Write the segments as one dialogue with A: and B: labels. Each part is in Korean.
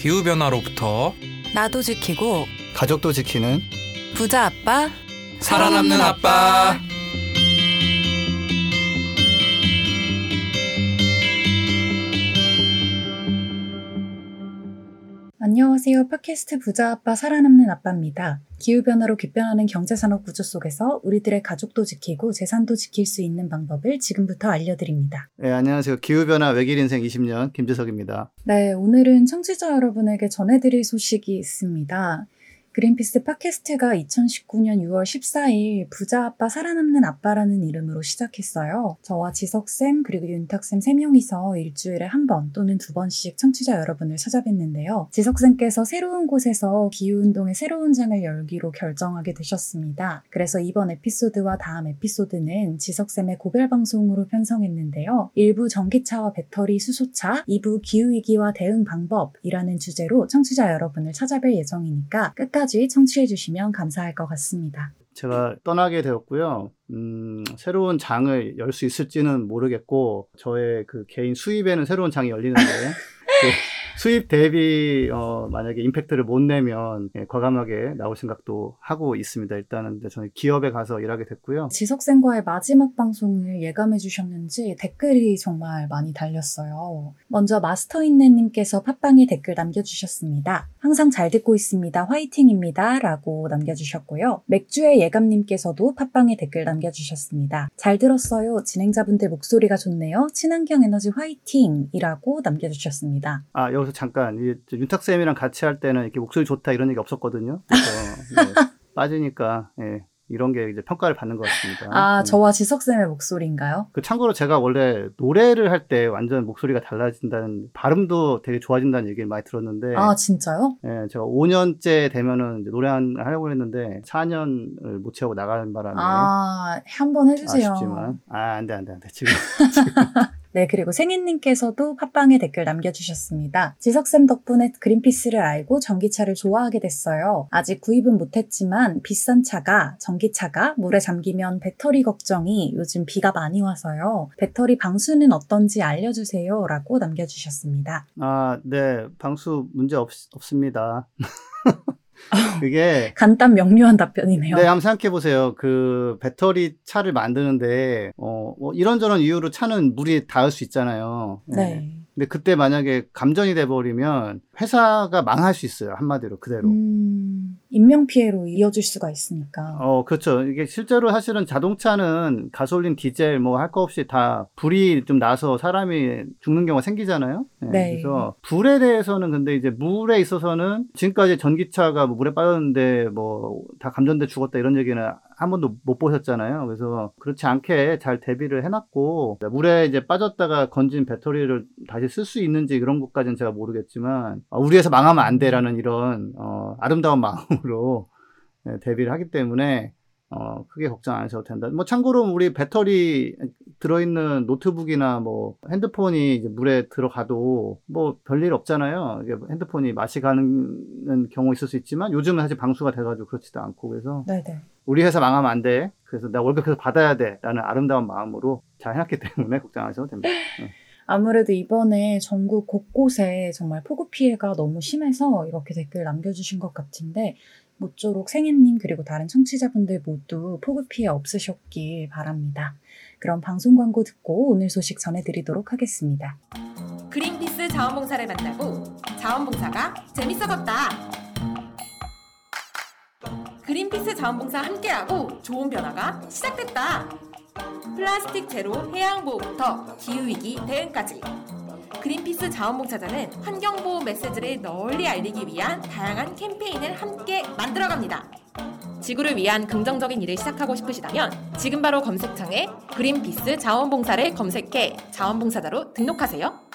A: 기후 변화로부터
B: 나도 지키고
C: 가족도 지키는
B: 부자 아빠
A: 살아남는 아빠.
D: 안녕하세요. 팟캐스트 부자 아빠 살아남는 아빠입니다. 기후변화로 귓변하는 경제산업 구조 속에서 우리들의 가족도 지키고 재산도 지킬 수 있는 방법을 지금부터 알려드립니다.
C: 네, 안녕하세요. 기후변화 외길 인생 20년 김재석입니다.
D: 네, 오늘은 청취자 여러분에게 전해드릴 소식이 있습니다. 그린피스 팟캐스트가 2019년 6월 14일 부자 아빠 살아남는 아빠라는 이름으로 시작했어요. 저와 지석쌤 그리고 윤탁쌤 3명이서 일주일에 한 번 또는 두 번씩 청취자 여러분을 찾아뵀는데요. 지석쌤께서 새로운 곳에서 기후운동의 새로운 장을 열기로 결정하게 되셨습니다. 그래서 이번 에피소드와 다음 에피소드는 지석쌤의 고별 방송으로 편성했는데요. 1부 전기차와 배터리 수소차, 2부 기후위기와 대응 방법이라는 주제로 청취자 여러분을 찾아뵐 예정이니까 끝까지 끝까지 청취해 주시면 감사할 것 같습니다.
C: 제가 떠나게 되었고요. 음, 새로운 장을 열 수 있을지는 모르겠고 저의 그 개인 수입에는 새로운 장이 열리는데 그 수입 대비 어, 만약에 임팩트를 못 내면 예, 과감하게 나올 생각도 하고 있습니다. 일단은 저는 기업에 가서 일하게 됐고요.
D: 지석생과의 마지막 방송을 예감해 주셨는지 댓글이 정말 많이 달렸어요. 먼저 마스터인네님께서 팟빵에 댓글 남겨주셨습니다. 항상 잘 듣고 있습니다. 화이팅입니다. 라고 남겨주셨고요. 맥주의 예감님께서도 팟빵에 댓글 남겨주셨습니다. 잘 들었어요. 진행자분들 목소리가 좋네요. 친환경 에너지 화이팅 이라고 남겨주셨습니다.
C: 아, 여기서 잠깐, 윤탁 쌤이랑 같이 할 때는 이렇게 목소리 좋다 이런 얘기 없었거든요. 그래서 네, 빠지니까, 예. 이런 게 이제 평가를 받는 것 같습니다.
D: 아, 네. 저와 지석쌤의 목소리인가요?
C: 그 참고로 제가 원래 노래를 할 때 완전 목소리가 달라진다는, 발음도 되게 좋아진다는 얘기를 많이 들었는데.
D: 아, 진짜요?
C: 예, 제가 5년째 되면은 노래 하려고 했는데 4년을 못 채우고 나가는 바람에.
D: 아, 한 번 해주세요.
C: 아쉽지만. 아, 안 돼, 안 돼, 안 돼. 지금. 지금.
D: 네, 그리고 생인님께서도 팟빵에 댓글 남겨주셨습니다. 지석쌤 덕분에 그린피스를 알고 전기차를 좋아하게 됐어요. 아직 구입은 못했지만 비싼 차가, 전기차가 물에 잠기면 배터리 걱정이 요즘 비가 많이 와서요. 배터리 방수는 어떤지 알려주세요. 라고 남겨주셨습니다.
C: 아, 네. 방수 문제 없, 없습니다. 그게
D: 간단 명료한 답변이네요.
C: 네, 한번 생각해 보세요. 그 배터리 차를 만드는데 어, 뭐 이런저런 이유로 차는 물이 닿을 수 있잖아요.
D: 네. 네.
C: 근데 그때 만약에 감전이 돼 버리면 회사가 망할 수 있어요. 한마디로 그대로.
D: 음, 인명 피해로 이어질 수가 있으니까.
C: 어, 그렇죠. 이게 실제로 사실은 자동차는 가솔린, 디젤 뭐 할 거 없이 다 불이 좀 나서 사람이 죽는 경우가 생기잖아요.
D: 네. 네.
C: 그래서 불에 대해서는 근데 이제 물에 있어서는 지금까지 전기차가 뭐 물에 빠졌는데 뭐 다 감전돼 죽었다 이런 얘기는 한 번도 못 보셨잖아요. 그래서 그렇지 않게 잘 대비를 해놨고 물에 이제 빠졌다가 건진 배터리를 다시 쓸 수 있는지 그런 것까지는 제가 모르겠지만 어, 우리 회사 망하면 안 돼라는 이런 어, 아름다운 마음으로 네, 대비를 하기 때문에 어, 크게 걱정 안 하셔도 된다. 뭐 참고로 우리 배터리 들어있는 노트북이나 뭐 핸드폰이 물에 들어가도 뭐 별일 없잖아요. 핸드폰이 맛이 가는 경우 있을 수 있지만 요즘은 사실 방수가 돼가지고 그렇지도 않고 그래서
D: 네네.
C: 우리 회사 망하면 안 돼. 그래서 나 월급 계속 받아야 돼라는 아름다운 마음으로 잘 해놨기 때문에 걱정 안 하셔도 됩니다. 네.
D: 아무래도 이번에 전국 곳곳에 정말 폭우 피해가 너무 심해서 이렇게 댓글 남겨주신 것 같은데 모쪼록 생인님 그리고 다른 청취자분들 모두 폭우 피해 없으셨길 바랍니다. 그럼 방송 광고 듣고 오늘 소식 전해드리도록 하겠습니다.
E: 그린피스 자원봉사를 만나고 자원봉사가 재밌어졌다. 그린피스 자원봉사 함께하고 좋은 변화가 시작됐다. 플라스틱 제로 해양보호부터 기후위기 대응까지 그린피스 자원봉사자는 환경보호 메시지를 널리 알리기 위한 다양한 캠페인을 함께 만들어갑니다. 지구를 위한 긍정적인 일을 시작하고 싶으시다면 지금 바로 검색창에 그린피스 자원봉사를 검색해 자원봉사자로 등록하세요.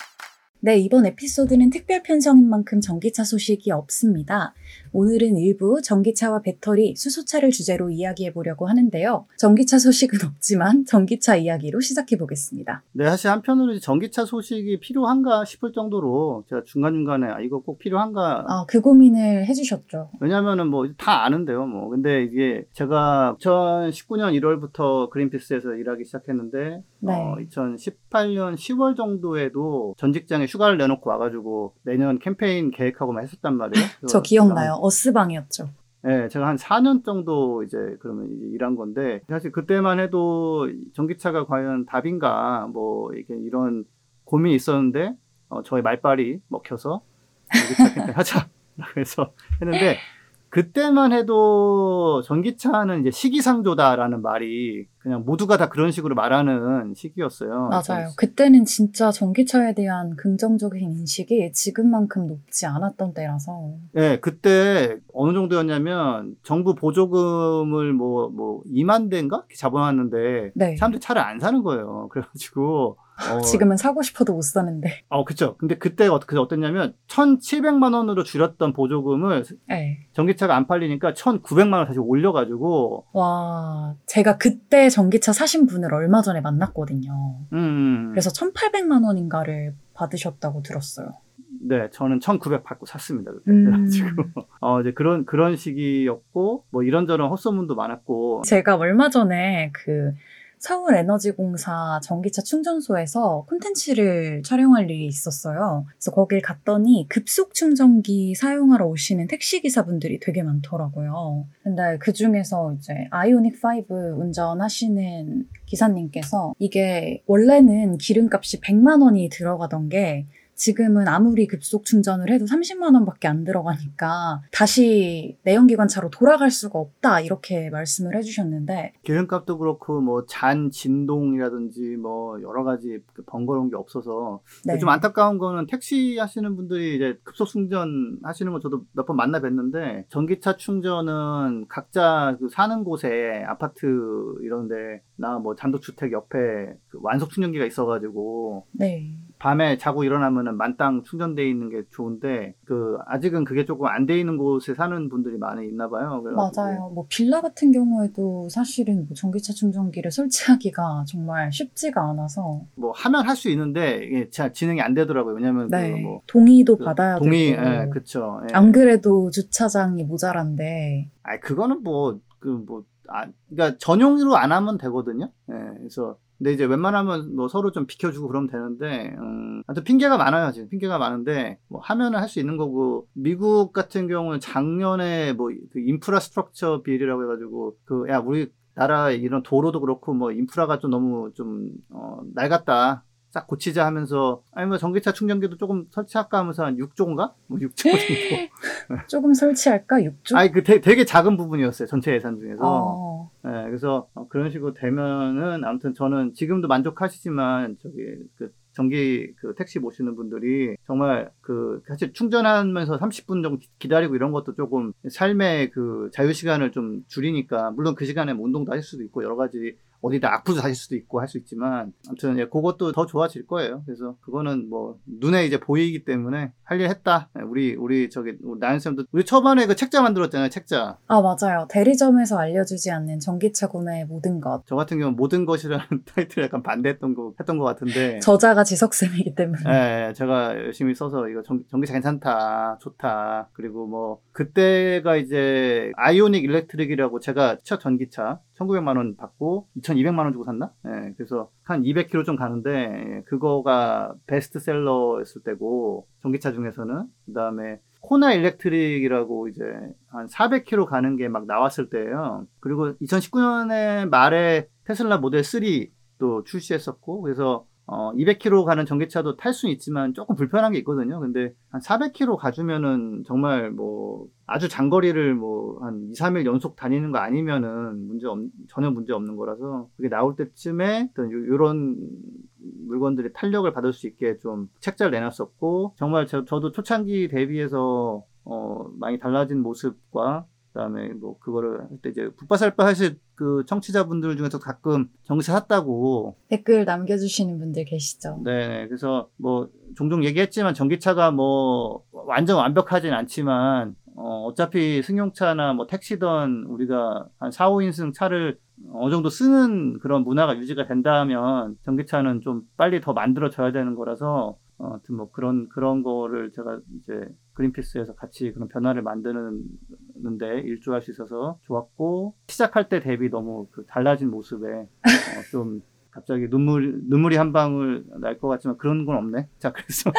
D: 네, 이번 에피소드는 특별 편성인 만큼 전기차 소식이 없습니다. 오늘은 일부 전기차와 배터리, 수소차를 주제로 이야기해 보려고 하는데요. 전기차 소식은 없지만 전기차 이야기로 시작해 보겠습니다.
C: 네, 사실 한편으로 전기차 소식이 필요한가 싶을 정도로 제가 중간중간에 아, 이거 꼭 필요한가.
D: 아, 그 고민을 해주셨죠.
C: 왜냐면은 뭐 다 아는데요, 뭐. 근데 이게 제가 2019년 1월부터 그린피스에서 일하기 시작했는데,
D: 네.
C: 어, 2018년 10월 정도에도 전 직장에 휴가를 내놓고 와가지고 내년 캠페인 계획하고 막 했었단 말이에요.
D: 저 기억나요. 어스방이었죠.
C: 네, 제가 한 4년 정도 이제 그러면 이제 일한 건데 사실 그때만 해도 전기차가 과연 답인가 뭐 이렇게 이런 고민이 있었는데 어, 저의 말빨이 먹혀서 전기차 캠페인 하자 그래서 했는데 그때만 해도 전기차는 이제 시기상조다라는 말이 그냥 모두가 다 그런 식으로 말하는 시기였어요.
D: 맞아요. 그때는 진짜 전기차에 대한 긍정적인 인식이 지금만큼 높지 않았던 때라서.
C: 네, 그때 어느 정도였냐면 정부 보조금을 뭐, 뭐 2만 대인가? 잡아놨는데
D: 네.
C: 사람들이 차를 안 사는 거예요. 그래가지고. 어,
D: 지금은 사고 싶어도 못 사는데.
C: 어, 그쵸. 근데 그때 어떻게, 어땠냐면 1,700만 원으로 줄였던 보조금을
D: 네.
C: 전기차가 안 팔리니까 1,900만 원 다시 올려가지고,
D: 와, 제가 그때 전기차 사신 분을 얼마 전에 만났거든요.
C: 음.
D: 그래서 1,800만 원인가를 받으셨다고 들었어요.
C: 네, 저는 1,900 받고 샀습니다. 그때.
D: 음.
C: 그래가지고. 어, 이제 그런, 그런 시기였고, 뭐 이런저런 헛소문도 많았고,
D: 제가 얼마 전에 그 서울에너지공사 전기차 충전소에서 콘텐츠를 촬영할 일이 있었어요. 그래서 거길 갔더니 급속 충전기 사용하러 오시는 택시기사분들이 되게 많더라고요. 근데 그 중에서 이제 아이오닉 5 운전하시는 기사님께서 이게 원래는 기름값이 100만 원이 들어가던 게 지금은 아무리 급속 충전을 해도 30만 원밖에 안 들어가니까 다시 내연기관차로 돌아갈 수가 없다 이렇게 말씀을 해주셨는데
C: 기름값도 그렇고, 뭐, 잔 진동이라든지, 뭐, 여러 가지 번거로운 게 없어서,
D: 네.
C: 좀 안타까운 거는 택시 하시는 분들이 이제 급속 충전 하시는 거 저도 몇 번 만나 뵀는데 전기차 충전은 각자 그 사는 곳에 아파트 이런데 나 뭐 단독주택 옆에 그 완속 충전기가 있어가지고
D: 네.
C: 밤에 자고 일어나면은 만땅 충전돼 있는 게 좋은데 그 아직은 그게 조금 안 돼 있는 곳에 사는 분들이 많이 있나 봐요.
D: 맞아요. 뭐 빌라 같은 경우에도 사실은 뭐 전기차 충전기를 설치하기가 정말 쉽지가 않아서
C: 뭐 하면 할 수 있는데 이게 잘 진행이 안 되더라고요. 왜냐면
D: 네.
C: 그 뭐,
D: 동의도
C: 그
D: 받아야
C: 동의,
D: 되고
C: 예, 그쵸. 예.
D: 안 그래도 주차장이 모자란데
C: 아, 그거는 뭐, 그, 뭐, 아, 그니까 전용으로 안 하면 되거든요. 예, 그래서. 근데 이제 웬만하면 뭐 서로 좀 비켜주고 그러면 되는데, 음, 하여튼 핑계가 많아요, 지금. 핑계가 많은데, 뭐 하면은 할 수 있는 거고, 미국 같은 경우는 작년에 뭐, 그 infrastructure bill이라고 해가지고, 그, 야, 우리 나라 이런 도로도 그렇고, 뭐, 인프라가 좀 너무 좀, 어, 낡았다. 싹 고치자 하면서, 아니 뭐 전기차 충전기도 조금 설치할까 하면서 한 6조인가? 뭐 6조 정도.
D: 조금 설치할까? 6조?
C: 아니, 그 되, 되게 작은 부분이었어요. 전체 예산 중에서.
D: 어,
C: 네, 그래서 어, 그런 식으로 되면은 아무튼 저는 지금도 만족하시지만 저기 그 전기 그 택시 모시는 분들이 정말 그 사실 충전하면서 30분 정도 기- 기다리고 이런 것도 조금 삶의 그 자유 시간을 좀 줄이니까 물론 그 시간에 뭐 운동도 하실 수도 있고 여러 가지 어디다 악플도 다실 수도 있고 할 수 있지만 아무튼 예, 그것도 더 좋아질 거예요. 그래서 그거는 뭐 눈에 이제 보이기 때문에 할 일 했다. 예, 우리 우리 저기 나연 쌤도 우리 초반에 그 책자 만들었잖아요. 책자.
D: 아 맞아요. 대리점에서 알려주지 않는 전기차 구매의 모든 것.
C: 저 같은 경우 는 모든 것이라는 타이틀 약간 반대했던 거 했던 것 같은데.
D: 저자가 지석 쌤이기 때문에.
C: 예, 예, 제가 열심히 써서 이거 전, 전기차 괜찮다, 좋다. 그리고 뭐 그때가 이제 아이오닉 일렉트릭이라고 제가 첫 전기차 1,900만 원 받고 2,200만 원 주고 샀나? 예, 그래서 한 200km 좀 가는데 예, 그거가 베스트셀러였을 때고 전기차 중에서는 그다음에 코나 일렉트릭이라고 이제 한 400km 가는 게 막 나왔을 때예요. 그리고 2019년에 말에 테슬라 모델 3도 출시했었고 그래서 어, 200km 가는 전기차도 탈 수는 있지만 조금 불편한 게 있거든요. 근데 한 400km 가주면은 정말 뭐 아주 장거리를 뭐 한 2, 3일 연속 다니는 거 아니면은 문제 없, 전혀 문제 없는 거라서 그게 나올 때쯤에 어떤 요- 요런 물건들이 탄력을 받을 수 있게 좀 책자를 내놨었고 정말 저, 저도 초창기 대비해서 어, 많이 달라진 모습과 그다음에 뭐 그거를 할 때 이제 붓바살바 하실 그 청취자분들 중에서 가끔 전기차 샀다고
D: 댓글 남겨주시는 분들 계시죠.
C: 네, 그래서 뭐 종종 얘기했지만 전기차가 뭐 완전 완벽하진 않지만 어, 어차피 승용차나 뭐 택시든 우리가 한 4, 5인승 차를 어느 정도 쓰는 그런 문화가 유지가 된다면 전기차는 좀 빨리 더 만들어져야 되는 거라서 어, 아무튼 뭐 그런 그런 거를 제가 이제 그린피스에서 같이 그런 변화를 만드는데 일조할 수 있어서 좋았고 시작할 때 대비 너무 그 달라진 모습에 어, 좀 갑자기 눈물 눈물이 한 방울 날 것 같지만 그런 건 없네. 자 그래서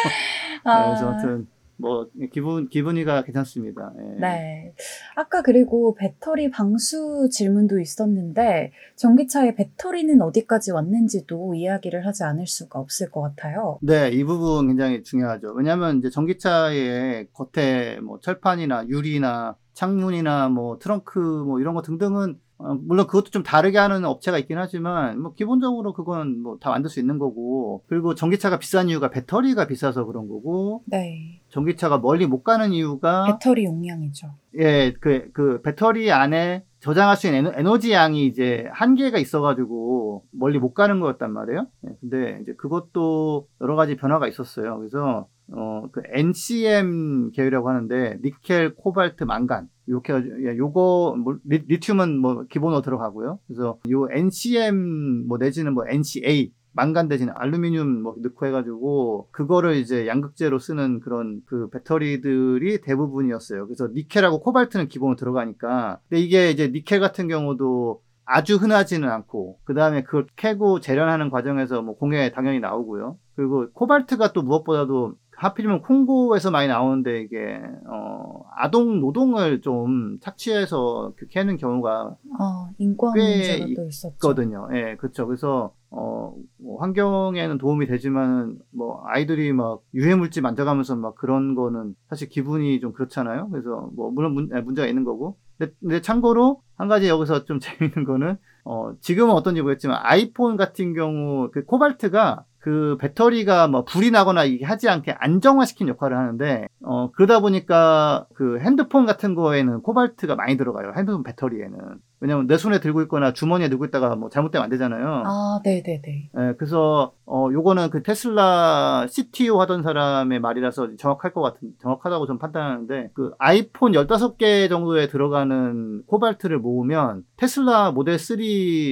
D: 아,
C: 그래서 아무튼 뭐 기분 기분이가 괜찮습니다. 예.
D: 네. 아까 그리고 배터리 방수 질문도 있었는데 전기차의 배터리는 어디까지 왔는지도 이야기를 하지 않을 수가 없을 것 같아요.
C: 네, 이 부분 굉장히 중요하죠. 왜냐하면 이제 전기차의 겉에 뭐 철판이나 유리나 창문이나 뭐 트렁크 뭐 이런 거 등등은 어, 물론 그것도 좀 다르게 하는 업체가 있긴 하지만 뭐 기본적으로 그건 뭐 다 만들 수 있는 거고 그리고 전기차가 비싼 이유가 배터리가 비싸서 그런 거고
D: 네.
C: 전기차가 멀리 못 가는 이유가
D: 배터리 용량이죠.
C: 예, 그, 그, 배터리 안에 저장할 수 있는 에너- 에너 지 양이 이제 한계가 있어가지고 멀리 못 가는 거였단 말이에요. 예, 근데 이제 그것도 여러 가지 변화가 있었어요. 그래서, 어, 그 NCM 계열이라고 하는데, 니켈, 코발트, 망간. 이렇게, 예, 요거, 뭐, 리, 리튬은 뭐 기본으로 들어가고요. 그래서 요 NCM 뭐 내지는 뭐 NCA, 망간 대신 알루미늄 뭐 넣고 해가지고 그거를 이제 양극재로 쓰는 그런 그 배터리들이 대부분이었어요. 그래서 니켈하고 코발트는 기본으로 들어가니까 근데 이게 이제 니켈 같은 경우도 아주 흔하지는 않고 그 다음에 그걸 캐고 재련하는 과정에서 뭐 공해에 당연히 나오고요. 그리고 코발트가 또 무엇보다도 하필이면 콩고에서 많이 나오는데 이게 어 아동 노동을 좀 착취해서 그 캐는 경우가
D: 아, 인권
C: 꽤. 있거든요. 예, 그렇죠. 그래서 어, 뭐 환경에는 도움이 되지만 뭐 아이들이 막 유해 물질 만져가면서 막 그런 거는 사실 기분이 좀 그렇잖아요. 그래서 뭐 물론 문, 예, 문제가 있는 거고. 근데, 근데 참고로 한 가지 여기서 좀 재밌는 거는 어, 지금은 어떤지 모르겠지만 아이폰 같은 경우 그 코발트가 그 배터리가 뭐 불이 나거나 하지 않게 안정화시킨 역할을 하는데 어 그러다 보니까 그 핸드폰 같은 거에는 코발트가 많이 들어가요. 핸드폰 배터리에는. 왜냐면 내 손에 들고 있거나 주머니에 들고 있다가 뭐 잘못되면 안 되잖아요.
D: 아, 네네네.
C: 예, 그래서 어 요거는 그 테슬라 CTO 하던 사람의 말이라서 정확할 것 같은 정확하다고 좀 판단하는데 그 아이폰 15개 정도에 들어가는 코발트를 모으면 테슬라 모델 3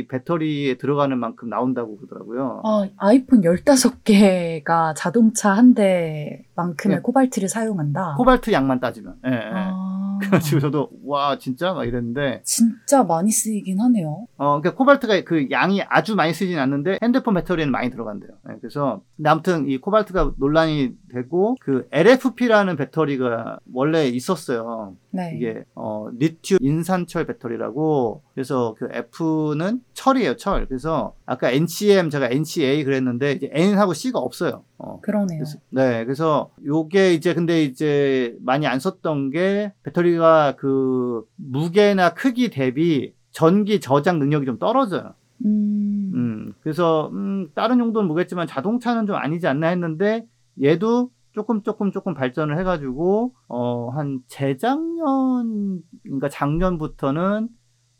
C: 배터리에 들어가는 만큼 나온다고 그러더라고요.
D: 아, 아이폰 15개가 자동차 한 대만큼의
C: 네.
D: 코발트를 사용한다.
C: 코발트 양만 따지면. 예, 예.
D: 아,
C: 그래가지고 저도 와 진짜 막 이랬는데
D: 진짜 많이 쓰이긴 하네요.
C: 어 그러니까 코발트가 그 양이 아주 많이 쓰진 않는데 핸드폰 배터리에는 많이 들어간대요. 예, 그래서 아무튼 이 코발트가 논란이 되고 그 LFP라는 배터리가 원래 있었어요.
D: 네.
C: 이게 어 리튬 인산철 배터리라고 그래서 그 F는 철이에요, 철. 그래서 아까 NCM 제가 NCA 그랬는데 이제 N하고 C가 없어요. 어.
D: 그러네요.
C: 그래서, 네, 그래서 요게 이제 근데 이제 많이 안 썼던 게 배터리가 그 무게나 크기 대비 전기 저장 능력이 좀 떨어져요.
D: 음,
C: 음, 그래서 음, 다른 용도는 모르겠지만 자동차는 좀 아니지 않나 했는데 얘도 조금 조금 조금 발전을 해가지고 어, 한 재작년 그러니까 작년부터는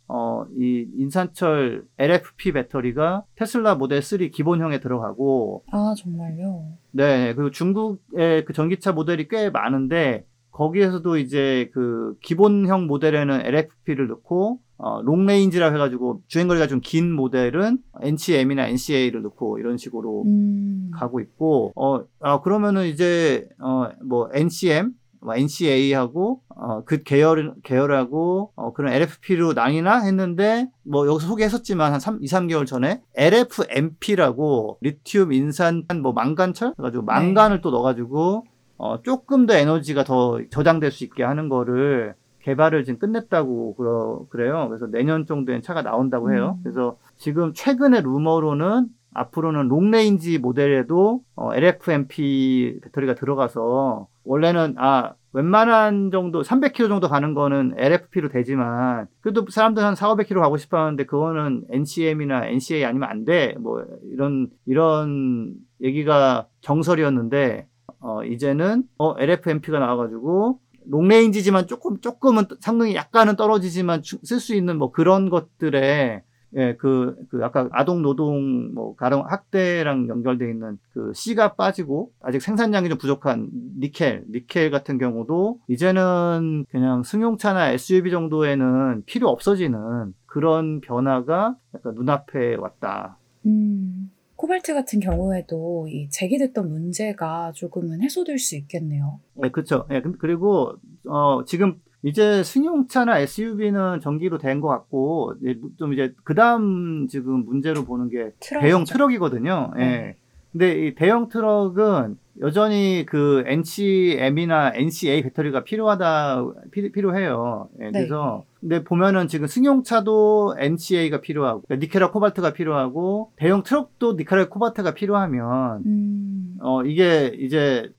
C: 어, 이 인산철 LFP 배터리가 테슬라 모델 3 기본형에 들어가고
D: 아, 정말요?
C: 네, 그리고 중국의 그 전기차 모델이 꽤 많은데 거기에서도 이제 그 기본형 모델에는 LFP를 넣고 어, long range라 해가지고 주행거리가 좀 긴 모델은 NCM이나 NCA를 넣고 이런 식으로
D: 음,
C: 가고 있고 어, 아, 그러면은 이제 어, 뭐 NCM 뭐 NCA하고 어, 그 계열 계열하고 어, 그런 LFP로 나뉘나 했는데 뭐 여기서 소개했었지만 한 3, 2, 3개월 전에 LFMP라고 리튬 인산 뭐 망간철? 그래가지고 망간을 또 넣어가지고 어, 조금 더 에너지가 더 저장될 수 있게 하는 거를 개발을 지금 끝냈다고 그러, 그래요. 그래서 내년 정도엔 차가 나온다고 해요.
D: 음.
C: 그래서 지금 최근의 루머로는 앞으로는 롱레인지 모델에도 어, LFMP 배터리가 들어가서 원래는 아 웬만한 정도 300km 정도 가는 거는 LFP로 되지만 그래도 사람들 한 4, 500km 가고 싶어 하는데 그거는 NCM이나 NCA 아니면 안 돼. 뭐 이런 이런 얘기가 정설이었는데 어 이제는 어 LFMP가 나와 가지고 롱레인지지만 조금 조금은 성능이 약간은 떨어지지만 쓸 수 있는 뭐 그런 것들에 예, 그, 그, 아까 아동 노동, 뭐, 가령 학대랑 연결돼 있는 그 C가 빠지고, 아직 생산량이 좀 부족한 니켈, 니켈 같은 경우도, 이제는 그냥 승용차나 SUV 정도에는 필요 없어지는 그런 변화가 약간 눈앞에 왔다.
D: 음, 코발트 같은 경우에도 이 제기됐던 문제가 조금은 해소될 수 있겠네요.
C: 예, 그쵸. 예, 근- 그리고, 어, 지금 이제 승용차나 SUV는 전기로 된 것 같고 이제 좀 이제 그다음 지금 문제로 보는 게
D: 트럭이죠.
C: 대형 트럭이거든요. 예.
D: 네.
C: 근데 이 대형 트럭은 여전히 그 NCM이나 NCA 배터리가 필요하다 피, 필요해요. 예,
D: 네.
C: 그래서 근데 보면은 지금 승용차도 NCA가 필요하고 그러니까 니켈과 코발트가 필요하고 대형 트럭도 니켈과 코발트가 필요하면
D: 음,
C: 어 이게 이제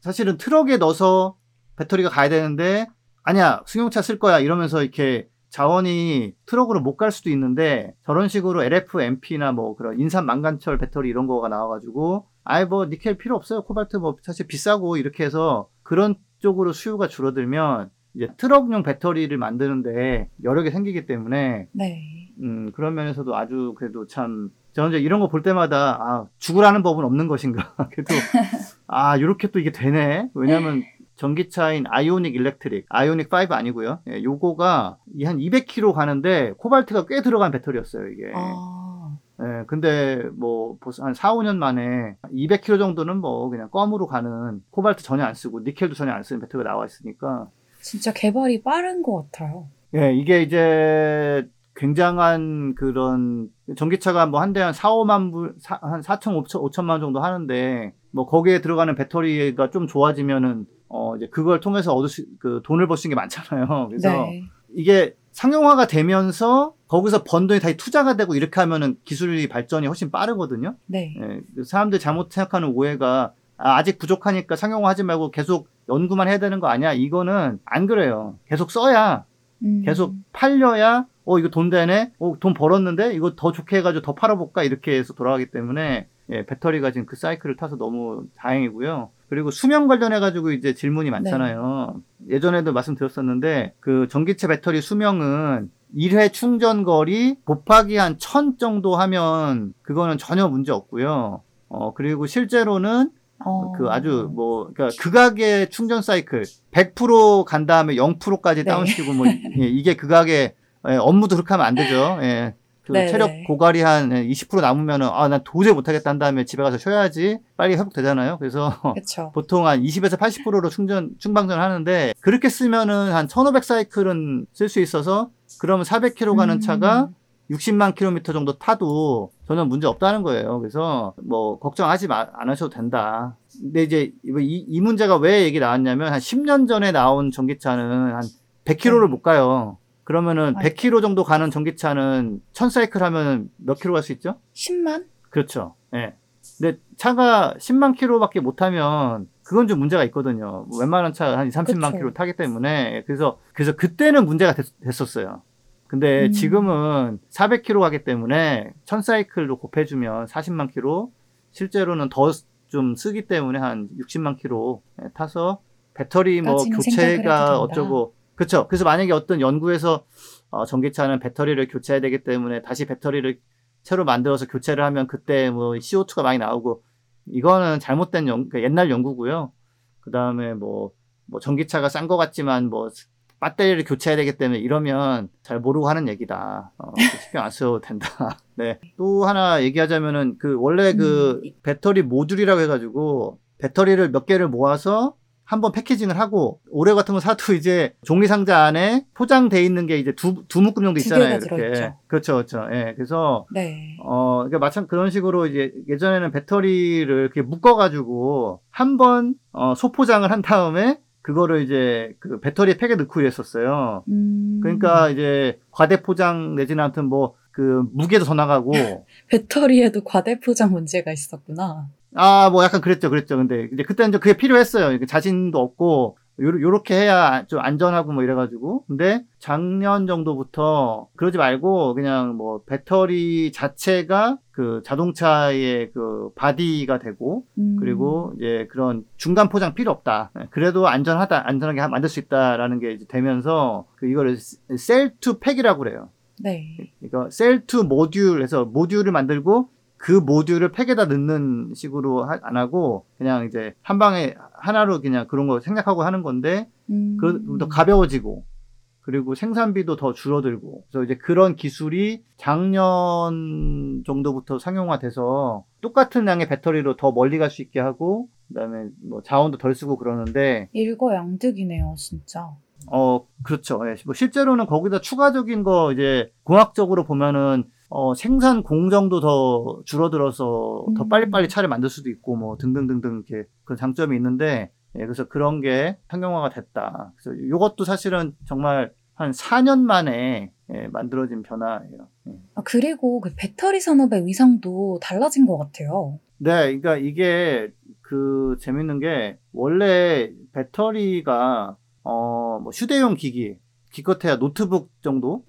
C: 사실은 트럭에 넣어서 배터리가 가야 되는데 아니야 승용차 쓸 거야 이러면서 이렇게 자원이 트럭으로 못 갈 수도 있는데 저런 식으로 LFMP나 뭐 그런 인산 망간철 배터리 이런 거가 나와가지고 아이 뭐 니켈 필요 없어요 코발트 뭐 사실 비싸고 이렇게 해서 그런 쪽으로 수요가 줄어들면 이제 트럭용 배터리를 만드는데 개 생기기 때문에
D: 네.
C: 음, 그런 면에서도 아주 그래도 참, 저는 이제 이런 거 볼 때마다, 아, 죽으라는 법은 없는 것인가. 그래도, 아, 요렇게 또 이게 되네. 왜냐면 전기차인 아이오닉 일렉트릭, 아이오닉 5 아니고요. 예, 요거가 이한 200km 가는데 코발트가 꽤 들어간 배터리였어요, 이게.
D: 아,
C: 예, 근데 뭐, 벌써 한 4, 5년 만에 200km 정도는 뭐 그냥 껌으로 가는 코발트 전혀 안 쓰고 니켈도 전혀 안 쓰는 배터리가 나와 있으니까
D: 진짜 개발이 빠른 것 같아요.
C: 예, 이게 이제 굉장한 그런 전기차가 뭐 한 대 한 4, 5만 불, 사- 한 4천, 5천, 5천만 원 정도 하는데 뭐 거기에 들어가는 배터리가 좀 좋아지면은 어 이제 그걸 통해서 얻을 수, 그 돈을 벌 수 있는 게 많잖아요. 그래서
D: 네.
C: 이게 상용화가 되면서 거기서 번 돈이 다시 투자가 되고 이렇게 하면은 기술이 발전이 훨씬 빠르거든요.
D: 네.
C: 예, 사람들 잘못 생각하는 오해가 아, 직 부족하니까 상용화 하지 말고 계속 연구만 해야 되는 거 아니야? 이거는 안 그래요. 계속 써야
D: 음,
C: 계속 팔려야 어 이거 돈 되네 어돈 벌었는데 이거 더 좋게 해가지고 더 팔아볼까 이렇게 해서 돌아가기 때문에 예, 배터리가 지금 그 사이클을 타서 너무 다행이고요 그리고 수명 관련해 가지고 이제 질문이 많잖아요 예전에도 말씀드렸었는데 그 전기차 배터리 수명은 1회 충전 거리 곱하기 한 1000 정도 하면 그거는 전혀 문제 없고요 어 그리고 실제로는
D: 어,
C: 그 아주 뭐 그러니까 극악의 충전 사이클 100%간 다음에 0%까지
D: 네.
C: 다운시키고 뭐 예, 이게 극악의 예, 업무도 그렇게 하면 안 되죠. 예. 그
D: 네,
C: 체력
D: 네.
C: 고갈이 한 20% 남으면은 아 난 도저히 못하겠다 한 다음에 집에 가서 쉬어야지 빨리 회복되잖아요. 그래서. 보통 한 20에서 80%로 충전 충방전 하는데 그렇게 쓰면은 한 1,500 사이클은 쓸 수 있어서 그러면 400km 가는
D: 음.
C: 차가 60만 킬로미터 정도 타도 전혀 문제 없다는 거예요. 그래서 뭐 걱정하지 마, 안 하셔도 된다. 근데 이제 이, 이 문제가 왜 얘기 나왔냐면 한 10년 전에 나온 전기차는 한 100km를
D: 네.
C: 못 가요. 그러면은
D: 아이고.
C: 100km 정도 가는 전기차는 1000사이클 하면 몇 킬로 갈 수 있죠?
D: 10만?
C: 그렇죠. 예. 근데 차가 10만 킬로밖에 못 타면 그건 좀 문제가 있거든요. 뭐 웬만한 차 한 2, 30만
D: 그쵸.
C: 킬로 타기 때문에 그래서 그래서 그때는 문제가 됐, 었어요 근데
D: 음.
C: 지금은 400킬로 가기 때문에 1000사이클로 곱해주면 40만 킬로 실제로는 더 좀 쓰기 때문에 한 60만 킬로 예, 타서 배터리 뭐 교체가. 어쩌고 그렇죠. 그래서 만약에 어떤 연구에서 어, 전기차는 배터리를 교체해야 되기 때문에 다시 배터리를 새로 만들어서 교체를 하면 그때 뭐 CO2가 많이 나오고 이거는 잘못된 연, 그러니까 옛날 연구고요. 그 다음에 뭐, 뭐 전기차가 싼 것 같지만 뭐 배터리를 교체해야 되기 때문에 이러면 잘 모르고 하는 얘기다. 어, 신경 안 써도 된다. 네. 또 하나 얘기하자면은 그 원래 그
D: 음.
C: 배터리 모듈이라고 해가지고 배터리를 몇 개를 모아서 한번 패키징을 하고 올해 같은 거 사도 이제 종이 상자 안에 포장돼 있는 게 이제 두, 두 묶음 정도
D: 두
C: 있잖아요. 이렇게.
D: 들어있죠.
C: 그렇죠, 그렇죠. 예. 그래서
D: 네.
C: 어, 그러니까 마찬 그런 식으로 이제 예전에는 배터리를 이렇게 묶어가지고 한번 어, 소포장을 한 다음에 그거를 이제 그 배터리 팩에 넣고 이랬었어요.
D: 음,
C: 그러니까 이제 과대 포장 내지는 아무튼 뭐 그 무게도 더 나가고
D: 배터리에도 과대 포장 문제가 있었구나.
C: 아 뭐 약간 그랬죠, 그랬죠. 근데 이제 그때는 좀 그게 필요했어요. 자신도 없고 요, 요렇게 해야 좀 안전하고 뭐 이래가지고. 근데 작년 정도부터 그러지 말고 그냥 뭐 배터리 자체가 그 자동차의 그 바디가 되고
D: 음,
C: 그리고 이제 그런 중간 포장 필요 없다. 네, 그래도 안전하다, 안전하게 하- 만들 수 있다라는 게 이제 되면서 그 이거를 cell to pack이라고 그래요.
D: 네.
C: 이거 셀투 모듈 해서 모듈을 만들고 그 모듈을 팩에다 넣는 식으로 하- 안 하고 그냥 이제 한 방에 하나로 그냥 그런 거 생략하고 하는 건데
D: 음,
C: 그더 가벼워지고 그리고 생산비도 더 줄어들고 그래서 이제 그런 기술이 작년 정도부터 상용화돼서 똑같은 양의 배터리로 더 멀리 갈 수 있게 하고 그다음에 뭐 자원도 덜 쓰고 그러는데
D: 일거양득이네요, 진짜.
C: 어 그렇죠. 예. 뭐 실제로는 거기다 추가적인 거 이제 공학적으로 보면은 어, 생산 공정도 더 줄어들어서 더
D: 음.
C: 빨리빨리 차를 만들 수도 있고 뭐 등등등등 이렇게 그런 장점이 있는데 예, 그래서 그런 게 상용화가 됐다. 그래서 이것도 사실은 정말 한 4년 만에 예, 만들어진 변화예요. 예.
D: 아, 그리고 그 배터리 산업의 위상도 달라진 것 같아요.
C: 네, 그러니까 이게 그 재밌는 게 원래 배터리가 어 뭐 휴대용 기기 기껏해야 노트북 정도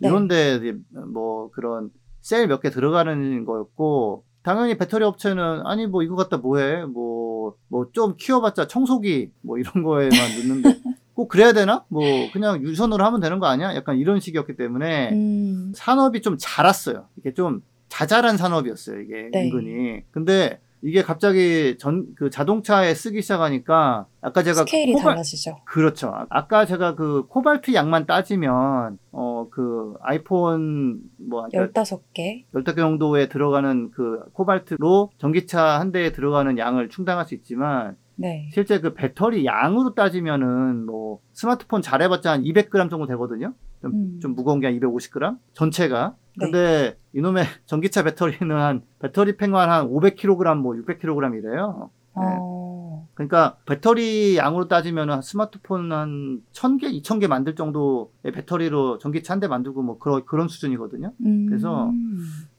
D: 네.
C: 이런데 뭐 그런 셀 몇 개 들어가는 거였고 당연히 배터리 업체는 아니 뭐 이거 갖다 뭐해 뭐 뭐 좀 키워봤자 청소기 뭐 이런 거에만 넣는데 꼭 그래야 되나 뭐 그냥 유선으로 하면 되는 거 아니야 약간 이런 식이었기 때문에
D: 음,
C: 산업이 좀 자랐어요. 이게 좀 자잘한 산업이었어요. 이게
D: 네.
C: 은근히. 근데 이게 갑자기 전 그 자동차에 쓰기 시작하니까 아까 제가
D: 스케일이
C: 코발-
D: 달라지죠.
C: 그렇죠. 아- 아까 제가 그 코발트 양만 따지면 어 그 아이폰 뭐
D: 15개.
C: 10개 정도에 들어가는 그 코발트로 전기차 한 대에 들어가는 양을 충당할 수 있지만
D: 네.
C: 실제 그 배터리 양으로 따지면은 뭐 스마트폰 잘해봤자 한 200g 정도 되거든요. 좀,
D: 음.
C: 좀 무거운 게 한 250g 전체가.
D: 네.
C: 근데 이놈의 전기차 배터리는 한 배터리 팽만 한 500kg 뭐 600kg이래요. 네.
D: 어,
C: 그러니까 배터리 양으로 따지면 은 스마트폰 한 1000개, 2000개 만들 정도의 배터리로 전기차 한 대 만들고 뭐 그런 그런 수준이거든요.
D: 음,
C: 그래서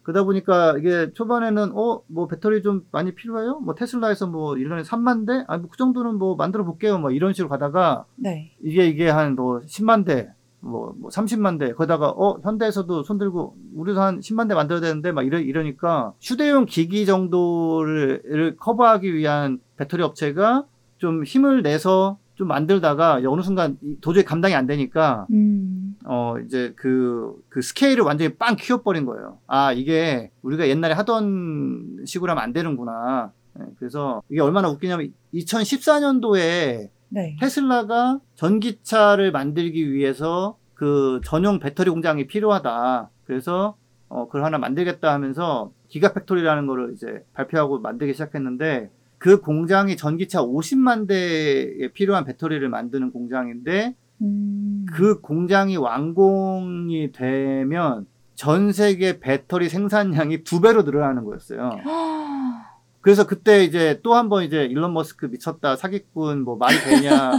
C: 그러다 보니까 이게 초반에는 어 뭐 배터리 좀 많이 필요해요? 뭐 테슬라에서 뭐 1년에 3만 대? 아니 뭐 그 정도는 뭐 만들어 볼게요. 뭐 이런 식으로 가다가
D: 네.
C: 이게 이게 한 뭐 10만 대, 뭐, 뭐 30만 대. 거기다가 어 현대에서도 손들고 우리도 한 10만 대 만들어야 되는데 막 이러 이러니까 휴대용 기기 정도를 를 커버하기 위한 배터리 업체가 좀 힘을 내서 좀 만들다가 어느 순간 이- 도저히 감당이 안 되니까
D: 음,
C: 어, 이제 그, 그 스케일을 완전히 빵 키워버린 거예요. 아, 이게 우리가 옛날에 하던 식으로 하면 안 되는구나. 예, 그래서 이게 얼마나 웃기냐면 2014년도에
D: 네.
C: 테슬라가 전기차를 만들기 위해서 그 전용 배터리 공장이 필요하다. 그래서 어, 그걸 하나 만들겠다 하면서 기가팩토리라는 거를 이제 발표하고 만들기 시작했는데 그 공장이 전기차 50만 대에 필요한 배터리를 만드는 공장인데
D: 음,
C: 그 공장이 완공이 되면 전 세계 배터리 생산량이 두 배로 늘어나는 거였어요.
D: 아,
C: 그래서 그때 이제 또 한 번 이제 일론 머스크 미쳤다 사기꾼 뭐 말이 되냐.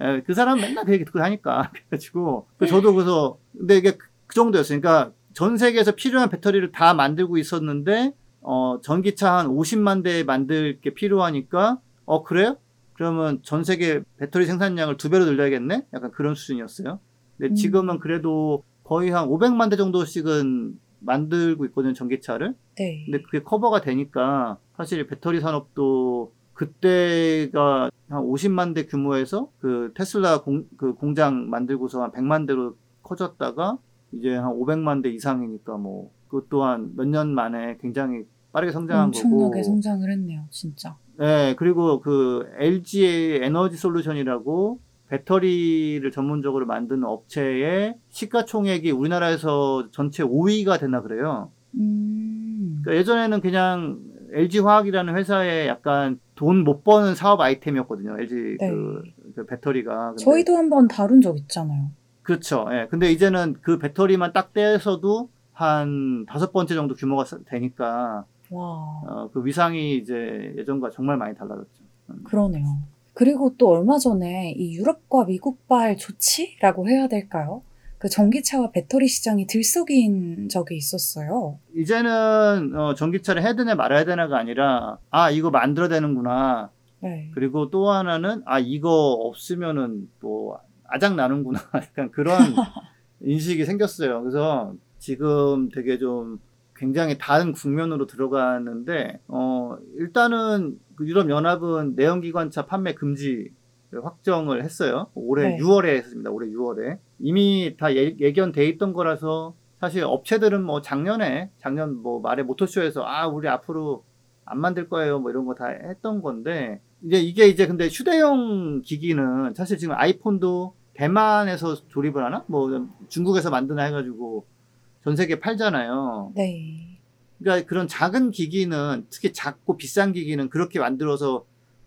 C: 에, 그 사람 맨날 그 얘기 듣고 하니까. 그래가지고 그 저도 그래서 근데 이게 그, 그 정도였어요. 그러니까 전 세계에서 필요한 배터리를 다 만들고 있었는데 어 전기차 한 50만 대 만들 게 필요하니까 어 그래요? 그러면 전 세계 배터리 생산량을 두 배로 늘려야겠네? 약간 그런 수준이었어요. 근데
D: 음.
C: 지금은 그래도 거의 한 500만 대 정도씩은 만들고 있거든요, 전기차를.
D: 네.
C: 근데 그게 커버가 되니까 사실 배터리 산업도 그때가 한 50만 대 규모에서 그 테슬라 공, 그 공장 만들고서 한 100만 대로 커졌다가 이제 한 500만 대 이상이니까 뭐 그것 또한 몇 년 만에 굉장히 빠르게 성장한
D: 엄청나게
C: 거고.
D: 성장을 했네요, 진짜.
C: 네, 그리고 그 LG의 에너지 솔루션이라고 배터리를 전문적으로 만드는 업체의 시가총액이 우리나라에서 전체 5위가 되나 그래요.
D: 음,
C: 그러니까 예전에는 그냥 LG 화학이라는 회사의 약간 돈 못 버는 사업 아이템이었거든요. LG
D: 네.
C: 그, 그 배터리가. 근데-
D: 저희도 한번 다룬 적 있잖아요.
C: 그렇죠. 예. 근데 이제는 그 배터리만 딱 떼서도 한 다섯 번째 정도 규모가 사- 되니까
D: 와,
C: 어, 그 위상이 이제 예전과 정말 많이 달라졌죠.
D: 그러네요. 그리고 또 얼마 전에 이 유럽과 미국발 조치라고 해야 될까요? 그 전기차와 배터리 시장이 들썩인 적이 있었어요.
C: 이제는 어, 전기차를 해야 되나 말아야 되나가 아니라 아 이거 만들어야 되는구나.
D: 네.
C: 그리고 또 하나는 아 이거 없으면은 또 아작 나는구나. 약간 그런 인식이 생겼어요. 그래서 지금 되게 좀 굉장히 다른 국면으로 들어가는데 어 일단은 그 유럽 연합은 내연기관차 판매 금지 확정을 했어요. 올해
D: 네.
C: 6월에 했습니다. 올해 6월에 이미 다 예, 예견돼 있던 거라서 사실 업체들은 뭐 작년에 작년 뭐 말에 모터쇼에서 아 우리 앞으로 안 만들 거예요 뭐 이런 거 다 했던 건데 이제 이게 이제 근데 휴대용 기기는 사실 지금 아이폰도 대만에서 조립을 하나 뭐 중국에서 만드나 해가지고 전 세계 팔잖아요.
D: 네.
C: 그러니까 그런 작은 기기는 특히 작고 비싼 기기는 그렇게 만들어서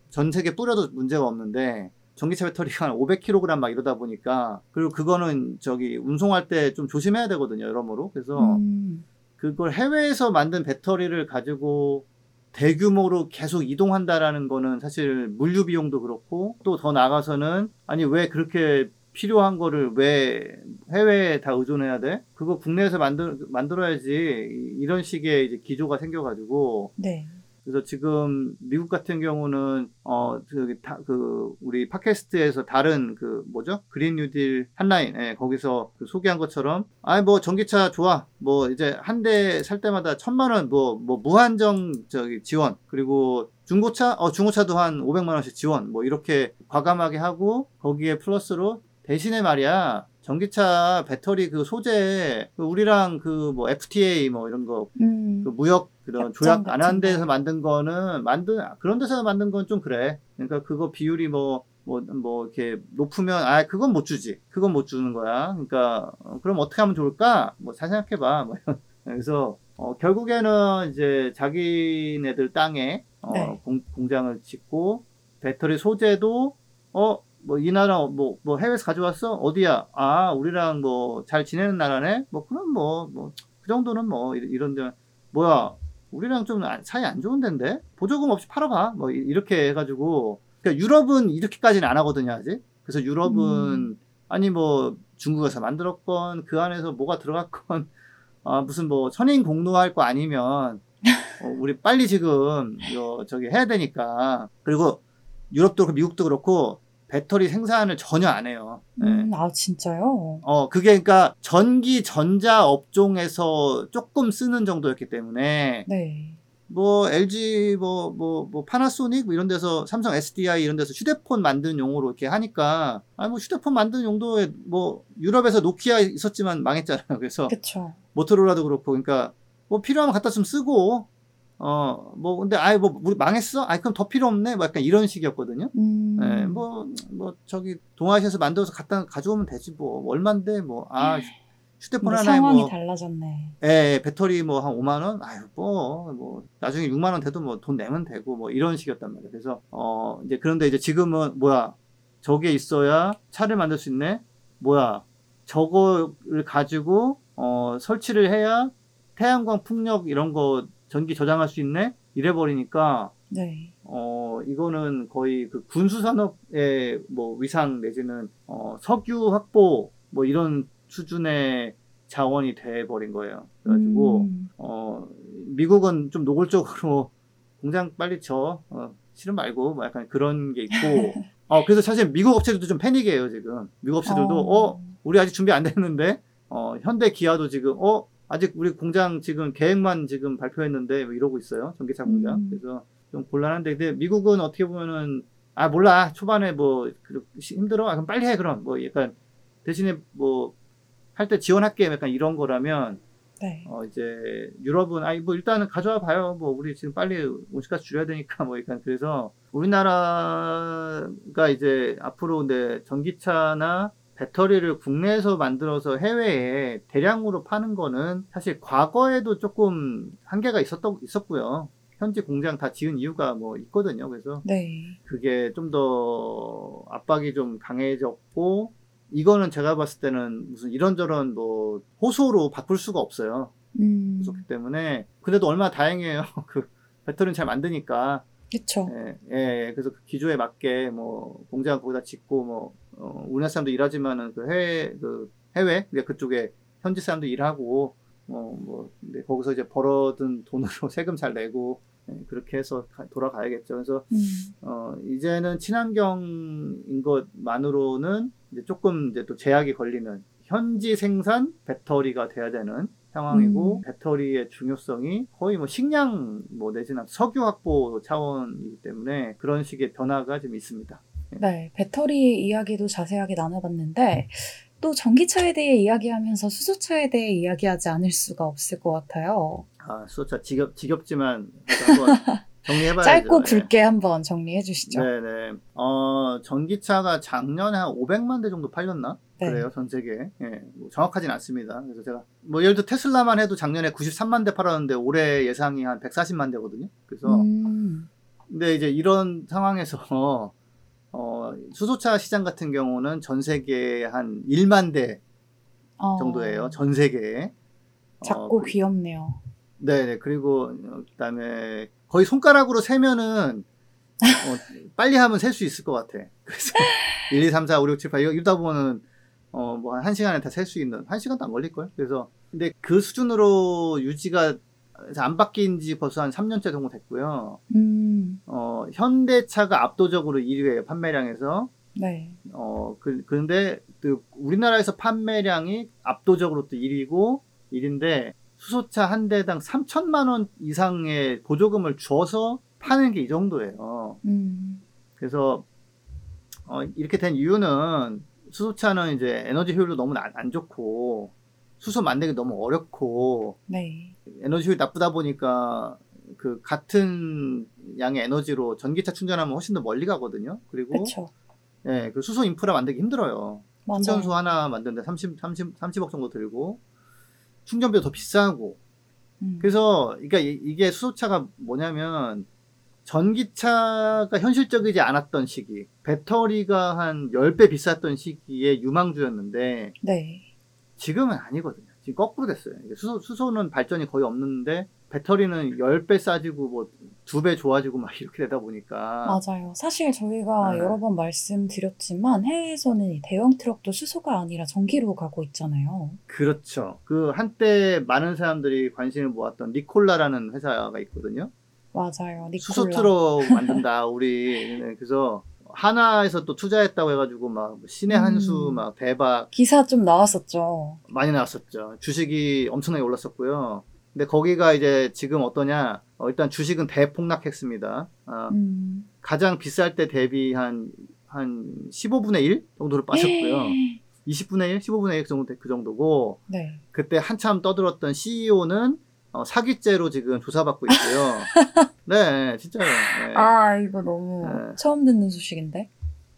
C: 전 세계 뿌려도 문제가 없는데 전기차 배터리가 한 500kg 막 이러다 보니까 그리고 그거는 저기 운송할 때 좀 조심해야 되거든요 여러모로 그래서
D: 음.
C: 그걸 해외에서 만든 배터리를 가지고 대규모로 계속 이동한다라는 거는 사실 물류 비용도 그렇고 또 더 나가서는 아니 왜 그렇게 필요한 거를 왜 해외에 다 의존해야 돼? 그거 국내에서 만들 만들어야지 이- 이런 식의 이제 기조가 생겨가지고.
D: 네.
C: 그래서 지금 미국 같은 경우는 어 저기 다, 그 우리 팟캐스트에서 다른 그 뭐죠? 그린 뉴딜 한라인 예, 거기서 그 소개한 것처럼 아니 뭐 전기차 좋아. 뭐 이제 한 대 살 때마다 천만 원뭐뭐 무한정 저기 지원. 그리고 중고차? 어 중고차도 한 500만 원씩 지원. 뭐 이렇게 과감하게 하고 거기에 플러스로 대신에 말이야 전기차 배터리 그 소재 그 우리랑 그 뭐 FTA 뭐 이런 거
D: 음.
C: 그 무역 그런 조약 안 한 데서
D: 거.
C: 만든 거는 만든 그런 데서 만든 건 좀 그래. 그러니까 그거 비율이 뭐 뭐 뭐 이렇게 높으면 아 그건 못 주지. 그건 못 주는 거야. 그러니까 어, 그럼 어떻게 하면 좋을까? 뭐 잘 생각해 봐. 뭐 이런. 그래서 어, 결국에는 이제 자기네들 땅에 어,
D: 네.
C: 공, 공장을 짓고 배터리 소재도 어 뭐 이 나라 뭐 뭐 해외에서 가져왔어? 어디야? 아 우리랑 뭐 잘 지내는 나라네? 뭐 그럼 뭐 뭐 그 정도는 뭐 이- 이런 데 뭐야? 우리랑 좀 안- 사이 안 좋은 데인데? 보조금 없이 팔아봐 뭐 이- 이렇게 해가지고. 그러니까 유럽은 이렇게까지는 안 하거든요 아직. 그래서 유럽은
D: 음.
C: 아니 뭐 중국에서 만들었건 그 안에서 뭐가 들어갔건 아 무슨 뭐 선인 공로할 거 아니면 어, 우리 빨리 지금 이거 저기 해야 되니까. 그리고 유럽도 그렇고 미국도 그렇고 배터리 생산을 전혀 안 해요. 예.
D: 음, 아, 진짜요?
C: 어, 그게 그러니까 전기 전자 업종에서 조금 쓰는 정도였기 때문에
D: 네.
C: 뭐 LG 뭐뭐 뭐 파나소닉 뭐 이런 데서 삼성 SDI 이런 데서 휴대폰 만드는 용으로 이렇게 하니까 아니 뭐 휴대폰 만드는 용도에 뭐 유럽에서 노키아 있었지만 망했잖아요. 그래서
D: 그쵸.
C: 모토로라도 그렇고 그러니까 뭐 필요하면 갖다 좀 쓰고 어 뭐 근데 아예 뭐 우리 망했어? 아이 그럼 더 필요 없네? 뭐 약간 이런 식이었거든요.
D: 음.
C: 예, 뭐, 뭐, 저기, 동아시아에서 만들어서 갖다 가져오면 되지, 뭐. 얼만데, 뭐, 아, 휴대폰 하나에
D: 상황이
C: 뭐,
D: 달라졌네.
C: 예, 배터리 뭐 한 5만원? 아유, 뭐, 뭐, 나중에 6만원 돼도 뭐 돈 내면 되고, 뭐, 이런 식이었단 말이에요. 그래서, 어, 이제, 그런데 이제 지금은, 뭐야, 저게 있어야 차를 만들 수 있네? 뭐야, 저거를 가지고, 어, 설치를 해야 태양광 풍력 이런 거 전기 저장할 수 있네? 이래버리니까,
D: 네.
C: 어, 이거는 거의 그 군수산업의 뭐 위상 내지는 어, 석유 확보 뭐 이런 수준의 자원이 돼버린 거예요. 그래가지고,
D: 음.
C: 어, 미국은 좀 노골적으로 공장 빨리 쳐. 어, 싫은 말고 뭐 약간 그런 게 있고. 어, 그래서 사실 미국 업체들도 좀 패닉이에요, 지금. 미국 업체들도, 어, 우리 아직 준비 안 됐는데, 어, 현대 기아도 지금, 어, 아직 우리 공장 지금 계획만 지금 발표했는데 뭐 이러고 있어요. 전기차 공장.
D: 음.
C: 그래서 좀 곤란한데, 근데 미국은 어떻게 보면은, 아, 몰라. 초반에 뭐, 그, 힘들어? 아, 그럼 빨리 해, 그럼. 뭐 약간, 대신에 뭐, 할 때 지원할게. 약간 이런 거라면,
D: 네.
C: 어, 이제, 유럽은, 아이, 뭐, 일단은 가져와 봐요. 뭐, 우리 지금 빨리 온실가스 줄여야 되니까, 뭐, 약간, 그래서, 우리나라가 이제, 앞으로 근데, 전기차나 배터리를 국내에서 만들어서 해외에 대량으로 파는 거는, 사실 과거에도 조금 한계가 있었던, 있었고요. 현지 공장 다 지은 이유가 뭐 있거든요. 그래서
D: 네.
C: 그게 좀 더 압박이 좀 강해졌고, 이거는 제가 봤을 때는 무슨 이런저런 뭐 호소로 바꿀 수가 없어요.
D: 음.
C: 그렇기 때문에 그래도 얼마나 다행이에요. 그 배터리는 잘 만드니까.
D: 그쵸.
C: 예, 예, 그래서 그 기조에 맞게 뭐 공장 거기다 짓고 뭐 어, 우리나라 사람도 일하지만은 그 해외 그 해외 그러니까 그쪽에 현지 사람도 일하고 뭐뭐 근데 거기서 이제 벌어든 돈으로 세금 잘 내고 예, 그렇게 해서 가- 돌아가야겠죠. 그래서
D: 음.
C: 어, 이제는 친환경인 것만으로는 이제 조금 이제 또 제약이 걸리는 현지 생산 배터리가 돼야 되는 상황이고
D: 음.
C: 배터리의 중요성이 거의 뭐 식량 뭐 내지는 석유 확보 차원이기 때문에 그런 식의 변화가 좀 있습니다.
D: 네. 배터리 이야기도 자세하게 나눠봤는데, 또 전기차에 대해 이야기하면서 수소차에 대해 이야기하지 않을 수가 없을 것 같아요.
C: 아, 수소차 지겹, 지겹지만 한번 정리해봐야죠.
D: 짧고
C: 네.
D: 굵게 한번 정리해 주시죠.
C: 네네. 어, 전기차가 작년에 한 500만 대 정도 팔렸나?
D: 네.
C: 그래요, 전 세계에. 예, 뭐 정확하진 않습니다. 그래서 제가, 뭐, 예를 들어 테슬라만 해도 작년에 93만 대 팔았는데 올해 예상이 한 140만 대거든요. 그래서,
D: 음.
C: 근데 이제 이런 상황에서, 어, 수소차 시장 같은 경우는 전 세계에 한 1만 대
D: 어,
C: 정도예요. 전 세계에.
D: 작고
C: 어, 그-
D: 귀엽네요.
C: 네, 그리고 어, 그다음에 거의 손가락으로 세면은 어, 빨리 하면 셀 수 있을 것 같아. 그래서 1, 2, 3, 4, 5, 6, 7, 8 이거 이러다 보면은 어, 뭐 한 시간에 다 셀 수 있는 한 시간도 안 걸릴 걸. 그래서 근데 그 수준으로 유지가 안 바뀐 지 벌써 한 3년째 정도 됐고요.
D: 음,
C: 어, 현대차가 압도적으로 1위예요, 판매량에서.
D: 네.
C: 어, 그, 그런데 그 우리나라에서 판매량이 압도적으로 또 1위고 1인데 수소차 한 대당 3천만 원 이상의 보조금을 줘서 파는 게 이 정도예요.
D: 음,
C: 그래서 어, 이렇게 된 이유는 수소차는 이제 에너지 효율도 너무 안, 안 좋고 수소 만들기 너무 어렵고
D: 네.
C: 에너지 효율이 나쁘다 보니까 그 같은 양의 에너지로 전기차 충전하면 훨씬 더 멀리 가거든요. 그리고
D: 그쵸.
C: 예, 그 수소 인프라 만들기 힘들어요.
D: 맞아요.
C: 충전소 하나 만드는데 30, 30, 30억 정도 들고 충전비도 더 비싸고
D: 음,
C: 그래서 그러니까 이- 이게 수소차가 뭐냐면 전기차가 현실적이지 않았던 시기 배터리가 한 10배 비쌌던 시기에 유망주였는데
D: 네.
C: 지금은 아니거든요. 지금 거꾸로 됐어요. 수소, 수소는 발전이 거의 없는데 배터리는 10배 싸지고 뭐 2배 좋아지고 막 이렇게 되다 보니까
D: 맞아요. 사실 저희가
C: 네.
D: 여러 번 말씀드렸지만 해외에서는 이 대형 트럭도 수소가 아니라 전기로 가고 있잖아요.
C: 그렇죠. 그 한때 많은 사람들이 관심을 모았던 니콜라라는 회사가 있거든요.
D: 맞아요. 니콜라.
C: 수소 트럭 만든다 우리. 네, 그래서 하나에서 또 투자했다고 해가지고 막 신의
D: 음.
C: 한수 막 대박
D: 기사 좀 나왔었죠.
C: 많이 나왔었죠. 주식이 엄청나게 올랐었고요. 근데 거기가 이제 지금 어떠냐? 어, 일단 주식은 대폭락했습니다. 아,
D: 음.
C: 가장 비쌀 때 대비 한, 한 15분의 1 정도로 빠졌고요. 20분의 1, 15분의 1 정도, 그 정도고,
D: 네.
C: 그때 한참 떠들었던 CEO는 사기죄로 지금 조사받고 있고요. 네, 진짜요. 네.
D: 아, 이거 너무
C: 네.
D: 처음 듣는 소식인데?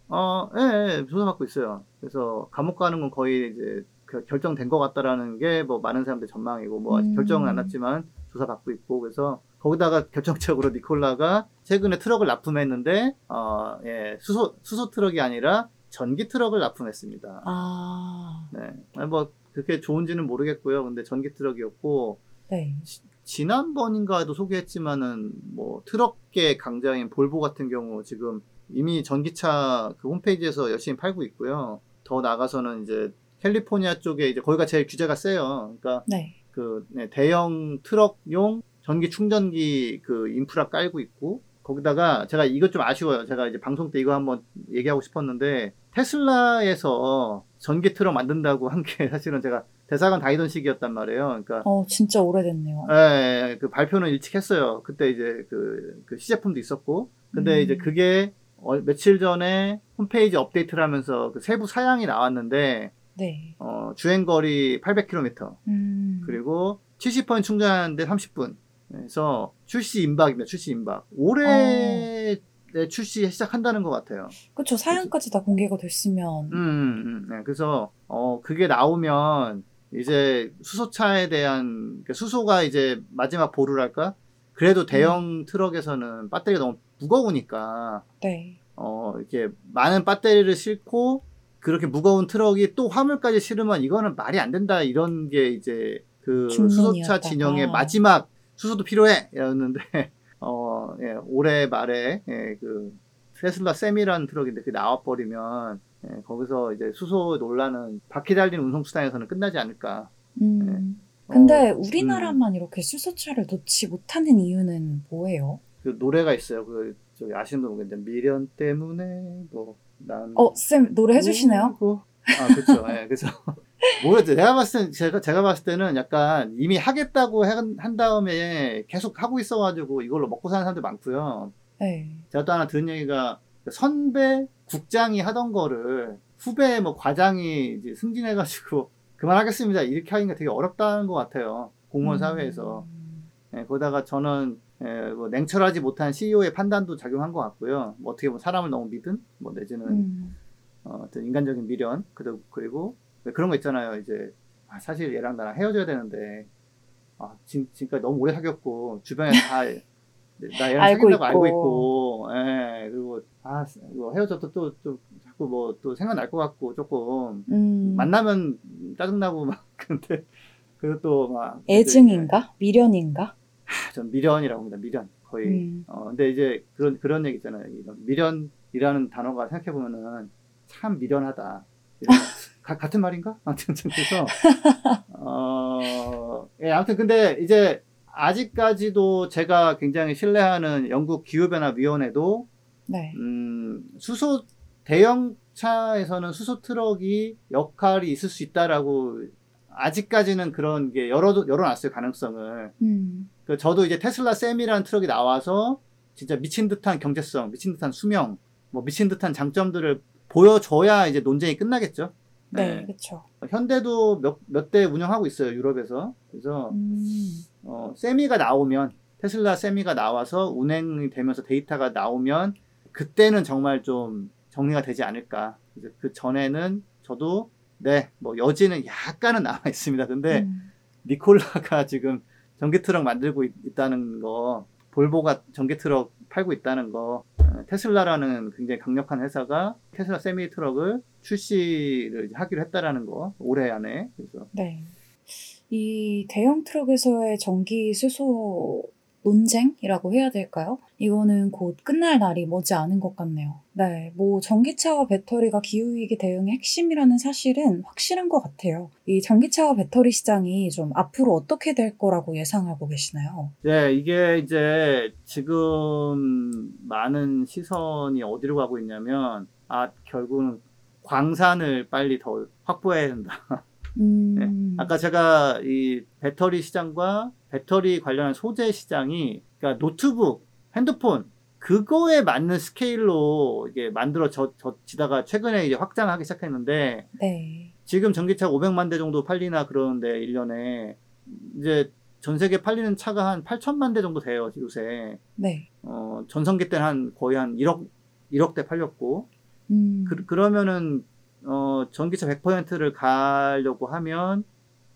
C: 어, 예, 예, 조사받고 있어요. 그래서 감옥 가는 건 거의 이제 그 결정된 것 같다라는 게 뭐 많은 사람들 전망이고 뭐 아직
D: 음.
C: 결정은 안 났지만 조사받고 있고 그래서 거기다가 결정적으로 니콜라가 최근에 트럭을 납품했는데 어, 예, 수소 수소 트럭이 아니라 전기 트럭을 납품했습니다.
D: 아,
C: 네, 아니, 뭐 그렇게 좋은지는 모르겠고요. 근데 전기 트럭이었고
D: 네.
C: 지난번인가에도 소개했지만은 뭐 트럭계 강자인 볼보 같은 경우 지금 이미 전기차 그 홈페이지에서 열심히 팔고 있고요. 더 나가서는 이제 캘리포니아 쪽에 이제 거기가 제일 규제가 세요. 그러니까
D: 네.
C: 그 네, 대형 트럭용 전기 충전기 그 인프라 깔고 있고 거기다가 제가 이것 좀 아쉬워요. 제가 이제 방송 때 이거 한번 얘기하고 싶었는데 테슬라에서 전기 트럭 만든다고 한 게 사실은 제가 대사관 다니던 시기였단 말이에요. 그러니까
D: 어, 진짜 오래됐네요.
C: 예, 그 발표는 일찍 했어요. 그때 이제 그, 그 시제품도 있었고. 근데
D: 음.
C: 이제 그게 어, 며칠 전에 홈페이지 업데이트를 하면서 그 세부 사양이 나왔는데,
D: 네.
C: 어, 주행 거리 800km,
D: 음.
C: 그리고 70% 충전하는데 30분. 그래서 출시 임박입니다. 출시 임박. 올해 에 출시 시작한다는 것 같아요.
D: 그쵸. 사양까지 다 공개가 됐으면.
C: 음, 음, 음. 네, 그래서 어 그게 나오면 이제 수소차에 대한 그러니까 수소가 이제 마지막 보루랄까? 그래도 대형 트럭에서는 배터리가 너무 무거우니까
D: 네.
C: 어 이렇게 많은 배터리를 싣고 그렇게 무거운 트럭이 또 화물까지 실으면 이거는 말이 안 된다 이런 게 이제 그 수소차. 진영의 마지막 수소도 필요해였는데 어 예, 올해 말에 예, 그 테슬라 셈이라는 트럭인데 그게 나와 버리면 예, 거기서 이제 수소 논란은 바퀴 달린 운송수단에서는 끝나지 않을까.
D: 음. 근데
C: 어,
D: 우리나라만 이렇게 수소차를 놓지 못하는 이유는 뭐예요?
C: 그 노래가 있어요. 그 저기 아시는 분 모르겠는데 미련 때문에 뭐난
D: 어, 쌤, 노래 해 주시나요?
C: 아, 그렇죠. 예, 그래서 모르겠어요. 내가 봤을 땐 제가 제가 봤을 때는 약간 이미 하겠다고 한, 한 다음에 계속 하고 있어 가지고 이걸로 먹고 사는 사람들 많고요.
D: 네.
C: 제가 또 하나 들은 얘기가 선배 국장이 하던 거를 후배 뭐 과장이 이제 승진해가지고 그만하겠습니다. 이렇게 하기가 되게 어렵다는 것 같아요. 공무원 사회에서.
D: 음.
C: 예, 거기다가 저는 예, 뭐 냉철하지 못한 CEO의 판단도 작용한 것 같고요. 뭐 어떻게 보면 사람을 너무 믿은 뭐 내지는
D: 음.
C: 어, 어떤 인간적인 미련 그리고 그리고 왜 그런 거 있잖아요. 이제 아, 사실 얘랑 나랑 헤어져야 되는데 아, 지, 지금까지 너무 오래 사귀었고 주변에 다 나 얘랑
D: 알고
C: 사귄다고 알고
D: 있고.
C: 있고, 예, 그리고 아 이거 헤어져도 또, 또 자꾸 뭐 또 생각 날 것 같고 조금
D: 음,
C: 만나면 짜증나고 막 근데 그리고 또막
D: 애증인가? 미련인가?
C: 전 미련이라고 합니다. 미련 거의.
D: 음,
C: 어 근데 이제 그런 그런 얘기 있잖아요. 미련이라는 단어가 생각해 보면은 참 미련하다. 가- 같은 말인가? 아무튼 그래서 어 예, 아무튼 근데 이제 아직까지도 제가 굉장히 신뢰하는 영국 기후변화위원회도
D: 네.
C: 음, 수소 대형차에서는 수소 트럭이 역할이 있을 수 있다라고 아직까지는 그런 게 열어 열어놨어요 가능성을.
D: 음,
C: 그 저도 이제 테슬라 Semi라는 트럭이 나와서 진짜 미친 듯한 경제성, 미친 듯한 수명, 뭐 미친 듯한 장점들을 보여줘야 이제 논쟁이 끝나겠죠.
D: 네, 그렇죠.
C: 현대도 몇 몇 대 운영하고 있어요 유럽에서. 그래서
D: 음,
C: 어, 세미가 나오면 테슬라 세미가 나와서 운행이 되면서 데이터가 나오면 그때는 정말 좀 정리가 되지 않을까. 이제 그 전에는 저도 네, 뭐 여지는 약간은 남아 있습니다. 근데
D: 음,
C: 니콜라가 지금 전기 트럭 만들고 있, 다는 거, 볼보가 전기 트럭 팔고 있다는 거, 어, 테슬라라는 굉장히 강력한 회사가 테슬라 세미 트럭을 출시를 하기로 했다라는 거 올해 안에 그래서
D: 네. 이 대형 트럭에서의 전기 수소 논쟁이라고 해야 될까요? 이거는 곧 끝날 날이 머지 않은 것 같네요. 네, 뭐 전기차와 배터리가 기후위기 대응의 핵심이라는 사실은 확실한 것 같아요. 이 전기차와 배터리 시장이 좀 앞으로 어떻게 될 거라고 예상하고 계시나요?
C: 네, 이게 이제 지금 많은 시선이 어디로 가고 있냐면, 아, 결국은 광산을 빨리 더 확보해야 된다.
D: 음,
C: 아까 제가 이 배터리 시장과 배터리 관련한 소재 시장이, 그러니까 노트북, 핸드폰, 그거에 맞는 스케일로 이게 만들어지다가 최근에 이제 확장하기 시작했는데,
D: 네,
C: 지금 전기차 500만 대 정도 팔리나 그러는데 1년에 이제 전 세계 팔리는 차가 한 8천만 대 정도 돼요 요새.
D: 네,
C: 어, 전성기 때는 한 거의 한 1억 1억 대 팔렸고.
D: 음,
C: 그, 그러면은 어, 전기차 100%를 가려고 하면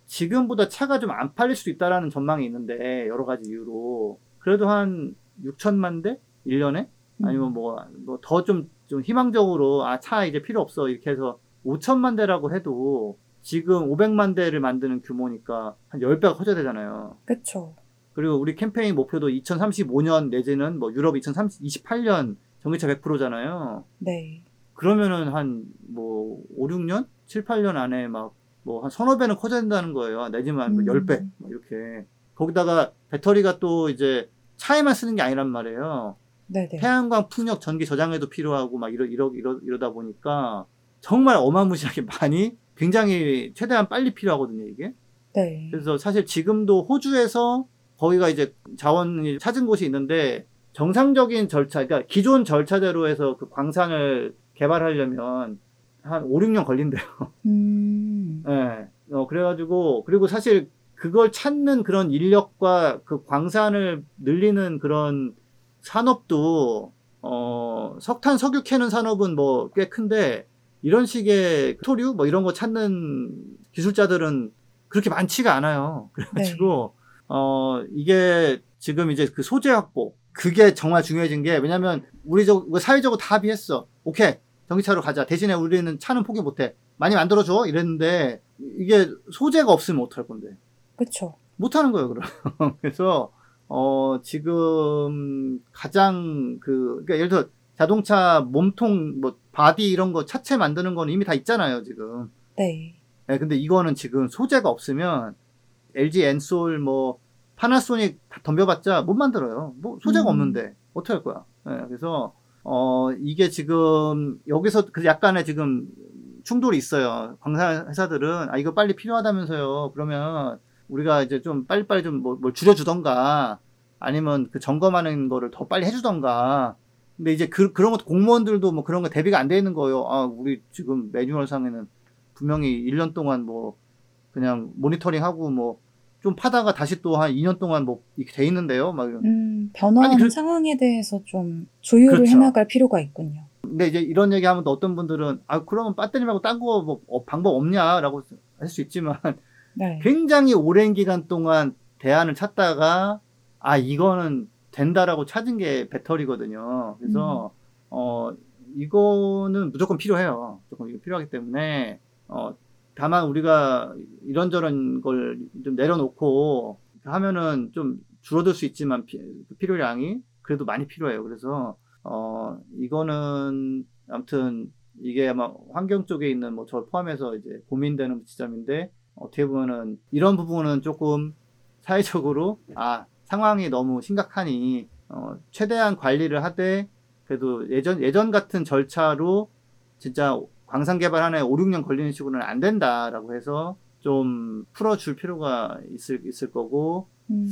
C: 지금보다 차가 좀 안 팔릴 수도 있다라는 전망이 있는데 여러 가지 이유로 그래도 한 6천만 대 1년에
D: 음,
C: 아니면 뭐더좀좀 희망적으로 아 차 이제 필요 없어 이렇게 해서 5천만 대라고 해도 지금 500만 대를 만드는 규모니까 한 10배가 커져야 되잖아요.
D: 그쵸.
C: 그리고 우리 캠페인 목표도 2035년 내지는 뭐 유럽 2028년 전기차 100%잖아요.
D: 네,
C: 그러면은 한 뭐 5, 6년, 7, 8년 안에 막 뭐 한 서너 배는 커져야 된다는 거예요. 내지만 뭐
D: 음.
C: 10배 막 이렇게. 거기다가 배터리가 또 이제 차에만 쓰는 게 아니란 말이에요.
D: 네, 네.
C: 태양광 풍력 전기 저장에도 필요하고 막 이러, 이러, 이러, 이러다 보니까 정말 어마무시하게 많이 굉장히 최대한 빨리 필요하거든요, 이게.
D: 네.
C: 그래서 사실 지금도 호주에서 거기가 이제 자원이 찾은 곳이 있는데 정상적인 절차, 그러니까 기존 절차대로 해서 그 광산을 개발하려면 한 5, 6년 걸린대요.
D: 음,
C: 예. 어, 그래가지고, 그리고 사실 그걸 찾는 그런 인력과 그 광산을 늘리는 그런 산업도, 어, 석탄, 석유 캐는 산업은 뭐 꽤 큰데, 이런 식의 토류, 뭐 이런 거 찾는 기술자들은 그렇게 많지가 않아요. 그래가지고, 어, 이게 지금 이제 그 소재 확보, 그게 정말 중요해진 게, 왜냐면 우리 저, 사회적으로 다 합의했어. 오케이. 전기차로 가자. 대신에 우리는 차는 포기 못해. 많이 만들어줘. 이랬는데, 이게 소재가 없으면 어떡할 건데.
D: 그쵸.
C: 못하는 거예요, 그럼. 그래서, 어, 지금 가장 그, 그러니까 예를 들어 자동차 몸통, 뭐, 바디 이런 거 차체 만드는 거는 이미 다 있잖아요, 지금.
D: 네.
C: 네, 근데 이거는 지금 소재가 없으면 LG 엔솔 뭐 파나소닉 다 덤벼봤자 못 만들어요. 뭐 소재가
D: 음.
C: 없는데 어떻게 할 거야? 네, 그래서 어 이게 지금 여기서 그 약간의 지금 충돌이 있어요. 광산 회사들은 아 이거 빨리 필요하다면서요. 그러면 우리가 이제 좀 빨리빨리 좀뭘 줄여주던가 아니면 그 점검하는 거를 더 빨리 해주던가. 근데 이제 그, 그런 것도 공무원들도 뭐 그런 거 대비가 안 돼 있는 거예요. 아 우리 지금 매뉴얼상에는 분명히 1년 동안 뭐 그냥 모니터링하고 뭐 좀 파다가 다시 또 한 2년 동안 뭐 이렇게 돼 있는데요. 막.
D: 음, 변화하는
C: 그-
D: 상황에 대해서 좀 조율을
C: 그렇죠.
D: 해나갈 필요가 있군요.
C: 근데 이제 이런 얘기 하면 또 어떤 분들은 아 그러면 배터리 말고 딴 거 뭐 방법 없냐라고 할 수 있지만
D: 네.
C: 굉장히 오랜 기간 동안 대안을 찾다가 아 이거는 된다라고 찾은 게 배터리거든요. 그래서 어 이거는 무조건 필요해요. 무조건 이거 필요하기 때문에 어 다만 우리가 이런저런 걸 좀 내려놓고 하면은 좀 줄어들 수 있지만 피, 필요량이 그래도 많이 필요해요. 그래서 어 이거는 아무튼 이게 아마 환경 쪽에 있는 뭐 저 포함해서 이제 고민되는 지점인데 어떻게 보면은 이런 부분은 조금 사회적으로 아 상황이 너무 심각하니 어 최대한 관리를 하되 그래도 예전 예전 같은 절차로 진짜 광산 개발 하나에 5, 6년 걸리는 식으로는 안 된다라고 해서 좀 풀어줄 필요가 있을 있을 거고
D: 음,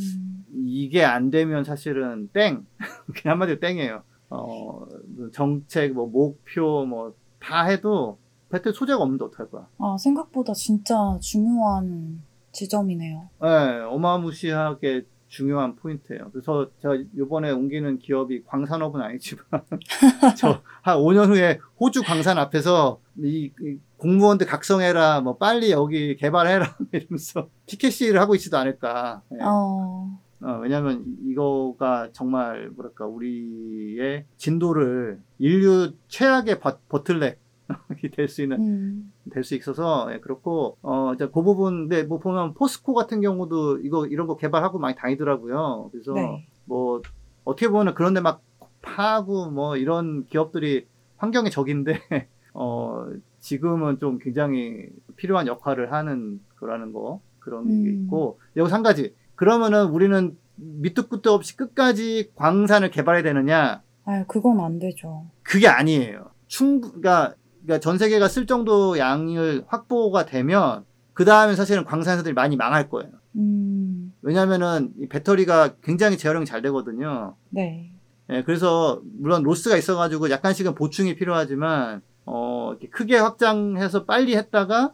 C: 이게 안 되면 사실은 땡 그냥 한마디로 땡이에요. 어 정책 뭐 목표 뭐 다 해도 배터리 소재가 없는데 어떡할 거야?
D: 아, 생각보다 진짜 중요한 지점이네요.
C: 네, 어마무시하게 중요한 포인트예요. 그래서 제가 이번에 옮기는 기업이 광산업은 아니지만 저 한 5년 후에 호주 광산 앞에서 이, 이 공무원들 각성해라, 뭐 빨리 여기 개발해라 이러면서 TKC를 하고 있지도 않을까. 예.
D: 어,
C: 어, 왜냐하면 이거가 정말 뭐랄까 우리의 진도를 인류 최악의 버, 버틀렉이 될 수 있는
D: 음,
C: 될수 있어서 예, 그렇고 어 이제 그 부분 근데 뭐 보면 포스코 같은 경우도 이거 이런 거 개발하고 많이 다니더라고요. 그래서
D: 네.
C: 뭐 어떻게 보면 그런데 막 파고 뭐 이런 기업들이 환경의 적인데 어 지금은 좀 굉장히 필요한 역할을 하는 거라는 거 그런 게
D: 음.
C: 있고 여기서 한 가지 그러면은 우리는 밑도 끝도 없이 끝까지 광산을 개발해야 되느냐
D: 아, 그건 안 되죠.
C: 그게 아니에요. 충분, 그러니까, 그러니까 전 세계가 쓸 정도 양을 확보가 되면 그 다음에 사실은 광산사들이 많이 망할 거예요.
D: 음,
C: 왜냐면은 이 배터리가 굉장히 재활용이 잘 되거든요.
D: 네.
C: 예, 그래서 물론 로스가 있어가지고 약간씩은 보충이 필요하지만 어, 크게 확장해서 빨리 했다가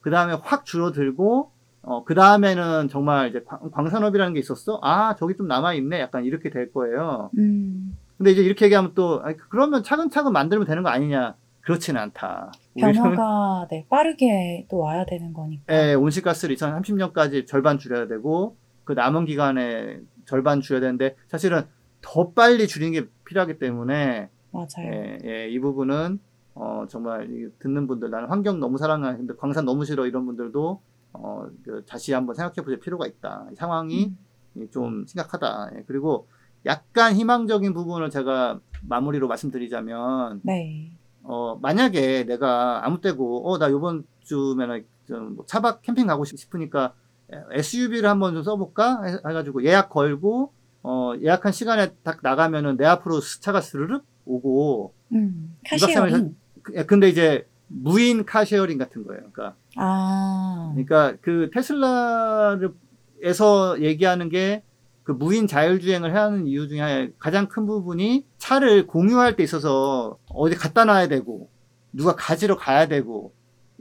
C: 그 다음에 확 줄어들고 어, 그 다음에는 정말 이제 광- 광산업이라는 게 있었어? 아, 저기 좀 남아있네? 약간 이렇게 될 거예요.
D: 음,
C: 근데 이제 이렇게 얘기하면 또, 아니, 그러면 차근차근 만들면 되는 거 아니냐? 그렇지는 않다.
D: 변화가, 네, 빠르게 또 와야 되는 거니까.
C: 예, 온실가스를 2030년까지 절반 줄여야 되고, 그 남은 기간에 절반 줄여야 되는데, 사실은 더 빨리 줄이는 게 필요하기 때문에,
D: 맞아요.
C: 예, 예, 이 부분은, 어, 정말, 이 듣는 분들, 나는 환경 너무 사랑하는데, 광산 너무 싫어, 이런 분들도, 어, 그 다시 한번 생각해 보실 필요가 있다. 이 상황이
D: 음,
C: 좀 심각하다. 예, 그리고 약간 희망적인 부분을 제가 마무리로 말씀드리자면,
D: 네.
C: 어, 만약에 내가 아무 때고, 어, 나 요번 주면은 좀뭐 차박 캠핑 가고 싶- 싶으니까 SUV를 한번 좀 써볼까? 해- 해가지고 예약 걸고, 어, 예약한 시간에 딱 나가면은 내 앞으로 스- 차가 스르륵 오고,
D: 음, car sharing.
C: 그- 예, 근데 이제 무인 car sharing 같은 거예요. 그러니까,
D: 아,
C: 그러니까 그 테슬라에서 얘기하는 게 그 무인 자율주행을 해야 하는 이유 중에 가장 큰 부분이 차를 공유할 때 있어서 어디 갖다 놔야 되고 누가 가지러 가야 되고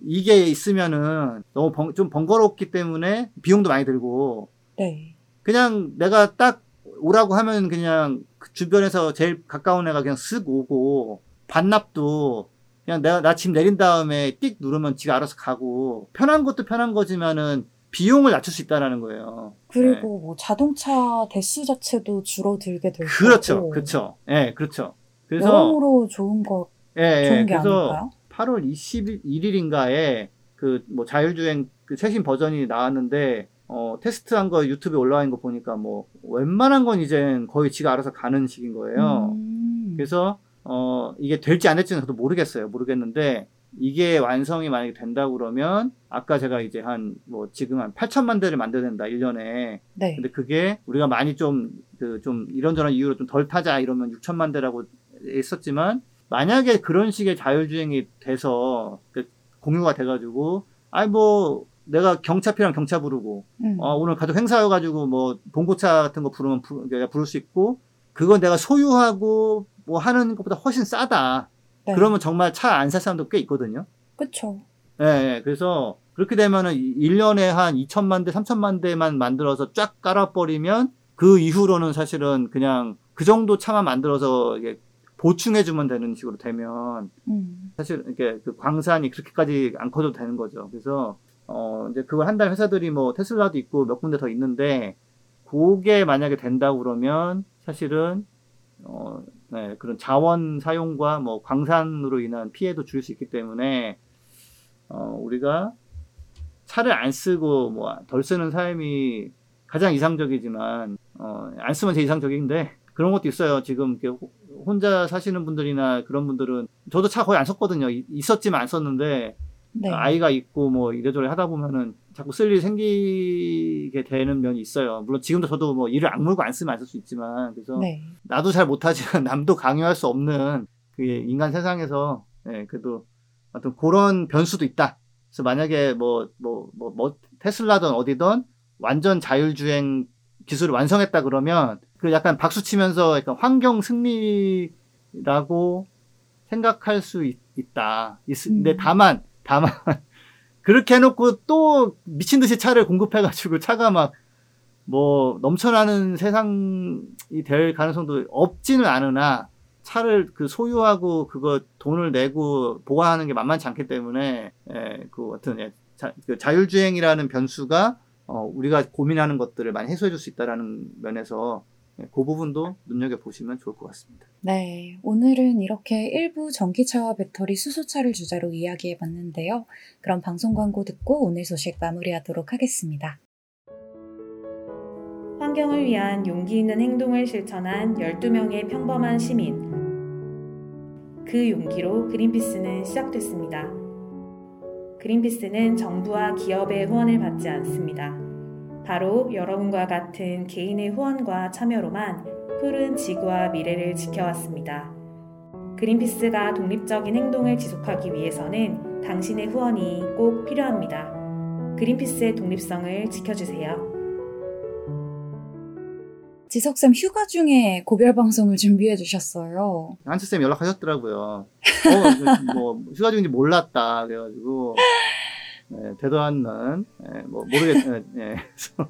C: 이게 있으면은 너무 번- 좀 번거롭기 때문에 비용도 많이 들고
D: 네.
C: 그냥 내가 딱 오라고 하면 그냥 그 주변에서 제일 가까운 애가 그냥 쓱 오고 반납도 그냥 내가 나 집 내린 다음에 띡 누르면 지가 알아서 가고 편한 것도 편한 거지만은 비용을 낮출 수 있다라는 거예요.
D: 그리고 뭐 자동차 대수 자체도 줄어들게 될
C: 네. 그렇죠. 그렇죠, 예, 그렇죠. 그래서
D: 여러모로 좋은 거,
C: 예, 예,
D: 좋은 게
C: 그래서
D: 아닐까요?
C: 8월 21일인가에 그 뭐 자율주행 그 최신 버전이 나왔는데 어 테스트한 거 유튜브에 올라와 있는 거 보니까 뭐 웬만한 건 이제 거의 지가 알아서 가는 식인 거예요.
D: 음,
C: 그래서 어 이게 될지 안 될지는 저도 모르겠어요. 모르겠는데 이게 완성이 만약에 된다고 그러면 아까 제가 이제 한 뭐 지금 한 8천만 대를 만들어야 된다 1년에.
D: 네.
C: 근데 그게 우리가 많이 좀 그좀 이런저런 이유로 좀 덜 타자 이러면 6천만 대라고 했었지만 만약에 그런 식의 자율주행이 돼서 그 공유가 돼가지고 아이 뭐 내가 경차 필요하면 경차 부르고
D: 음,
C: 어, 오늘 가족 행사여가지고 뭐 봉고차 같은 거 부르면 부, 부를 수 있고 그건 내가 소유하고 뭐 하는 것보다 훨씬 싸다.
D: 네.
C: 그러면 정말 차 안 살 사람도 꽤 있거든요.
D: 그쵸.
C: 예, 예. 그래서 그렇게 되면은 1년에 한 2천만 대, 3천만 대만 만들어서 쫙 깔아버리면 그 이후로는 사실은 그냥 그 정도 차만 만들어서 이게 보충해주면 되는 식으로 되면
D: 음,
C: 사실 이렇게 그 광산이 그렇게까지 안 커도 되는 거죠. 그래서 어 이제 그걸 한다는 회사들이 뭐 테슬라도 있고 몇 군데 더 있는데 그게 만약에 된다고 그러면 사실은 어, 네, 그런 자원 사용과 뭐 광산으로 인한 피해도 줄일 수 있기 때문에 어, 우리가 차를 안 쓰고 뭐 덜 쓰는 삶이 가장 이상적이지만 어, 안 쓰면 제일 이상적인데 그런 것도 있어요. 지금 이렇게 혼자 사시는 분들이나 그런 분들은 저도 차 거의 안 썼거든요. 이- 있었지만 안 썼는데
D: 네.
C: 아이가 있고 뭐 이래저래 하다 보면은 자꾸 쓸 일이 생기게 되는 면이 있어요. 물론 지금도 저도 뭐 일을 악물고 안 쓰면 안 쓸 수 있지만 그래서
D: 네.
C: 나도 잘 못하지만 남도 강요할 수 없는 그 인간 세상에서 예, 그래도 어떤 그런 변수도 있다. 그래서 만약에 뭐뭐뭐뭐 테슬라든 어디든 완전 자율주행 기술을 완성했다 그러면 그 약간 박수 치면서 약간 환경 승리라고 생각할 수 있, 다 근데
D: 음.
C: 다만 다만 그렇게 해놓고 또 미친 듯이 차를 공급해가지고 차가 막 뭐 넘쳐나는 세상이 될 가능성도 없지는 않으나 차를 그 소유하고 그거 돈을 내고 보관하는 게 만만치 않기 때문에 예, 그 어떤 예, 자, 그 자율주행이라는 변수가 어, 우리가 고민하는 것들을 많이 해소해 줄 수 있다라는 면에서 예, 그 부분도 눈여겨 보시면 좋을 것 같습니다.
D: 네, 오늘은 이렇게 일부 전기차와 배터리 수소차를 주제로 이야기해 봤는데요. 그럼 방송 광고 듣고 오늘 소식 마무리하도록 하겠습니다.
F: 환경을 위한 용기 있는 행동을 실천한 12명의 평범한 시민. 그 용기로 그린피스는 시작됐습니다. 그린피스는 정부와 기업의 후원을 받지 않습니다. 바로 여러분과 같은 개인의 후원과 참여로만 푸른 지구와 미래를 지켜왔습니다. 그린피스가 독립적인 행동을 지속하기 위해서는 당신의 후원이 꼭 필요합니다. 그린피스의 독립성을 지켜주세요.
D: 지석쌤 휴가 중에 고별 방송을 준비해 주셨어요.
C: 한스 쌤 연락하셨더라고요. 어, 뭐 휴가 중인지 몰랐다 그래가지고 네, 되도 않는 예, 뭐 모르겠. 예, 예. 그래서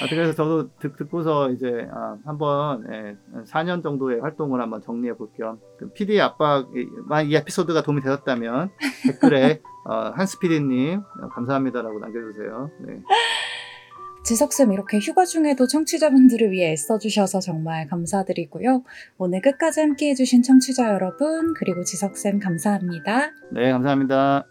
C: 하여튼 그래서 저도 듣, 듣고서 이제 아, 한번 예, 4년 정도의 활동을 한번 정리해 볼겸 PD 압박만 이 에피소드가 도움이 되었다면 댓글에 어, 한스 PD님 감사합니다라고 남겨주세요. 네.
D: 지석쌤 이렇게 휴가 중에도 청취자분들을 위해 애써주셔서 정말 감사드리고요. 오늘 끝까지 함께 해주신 청취자 여러분, 그리고 지석쌤 감사합니다.
C: 네, 감사합니다.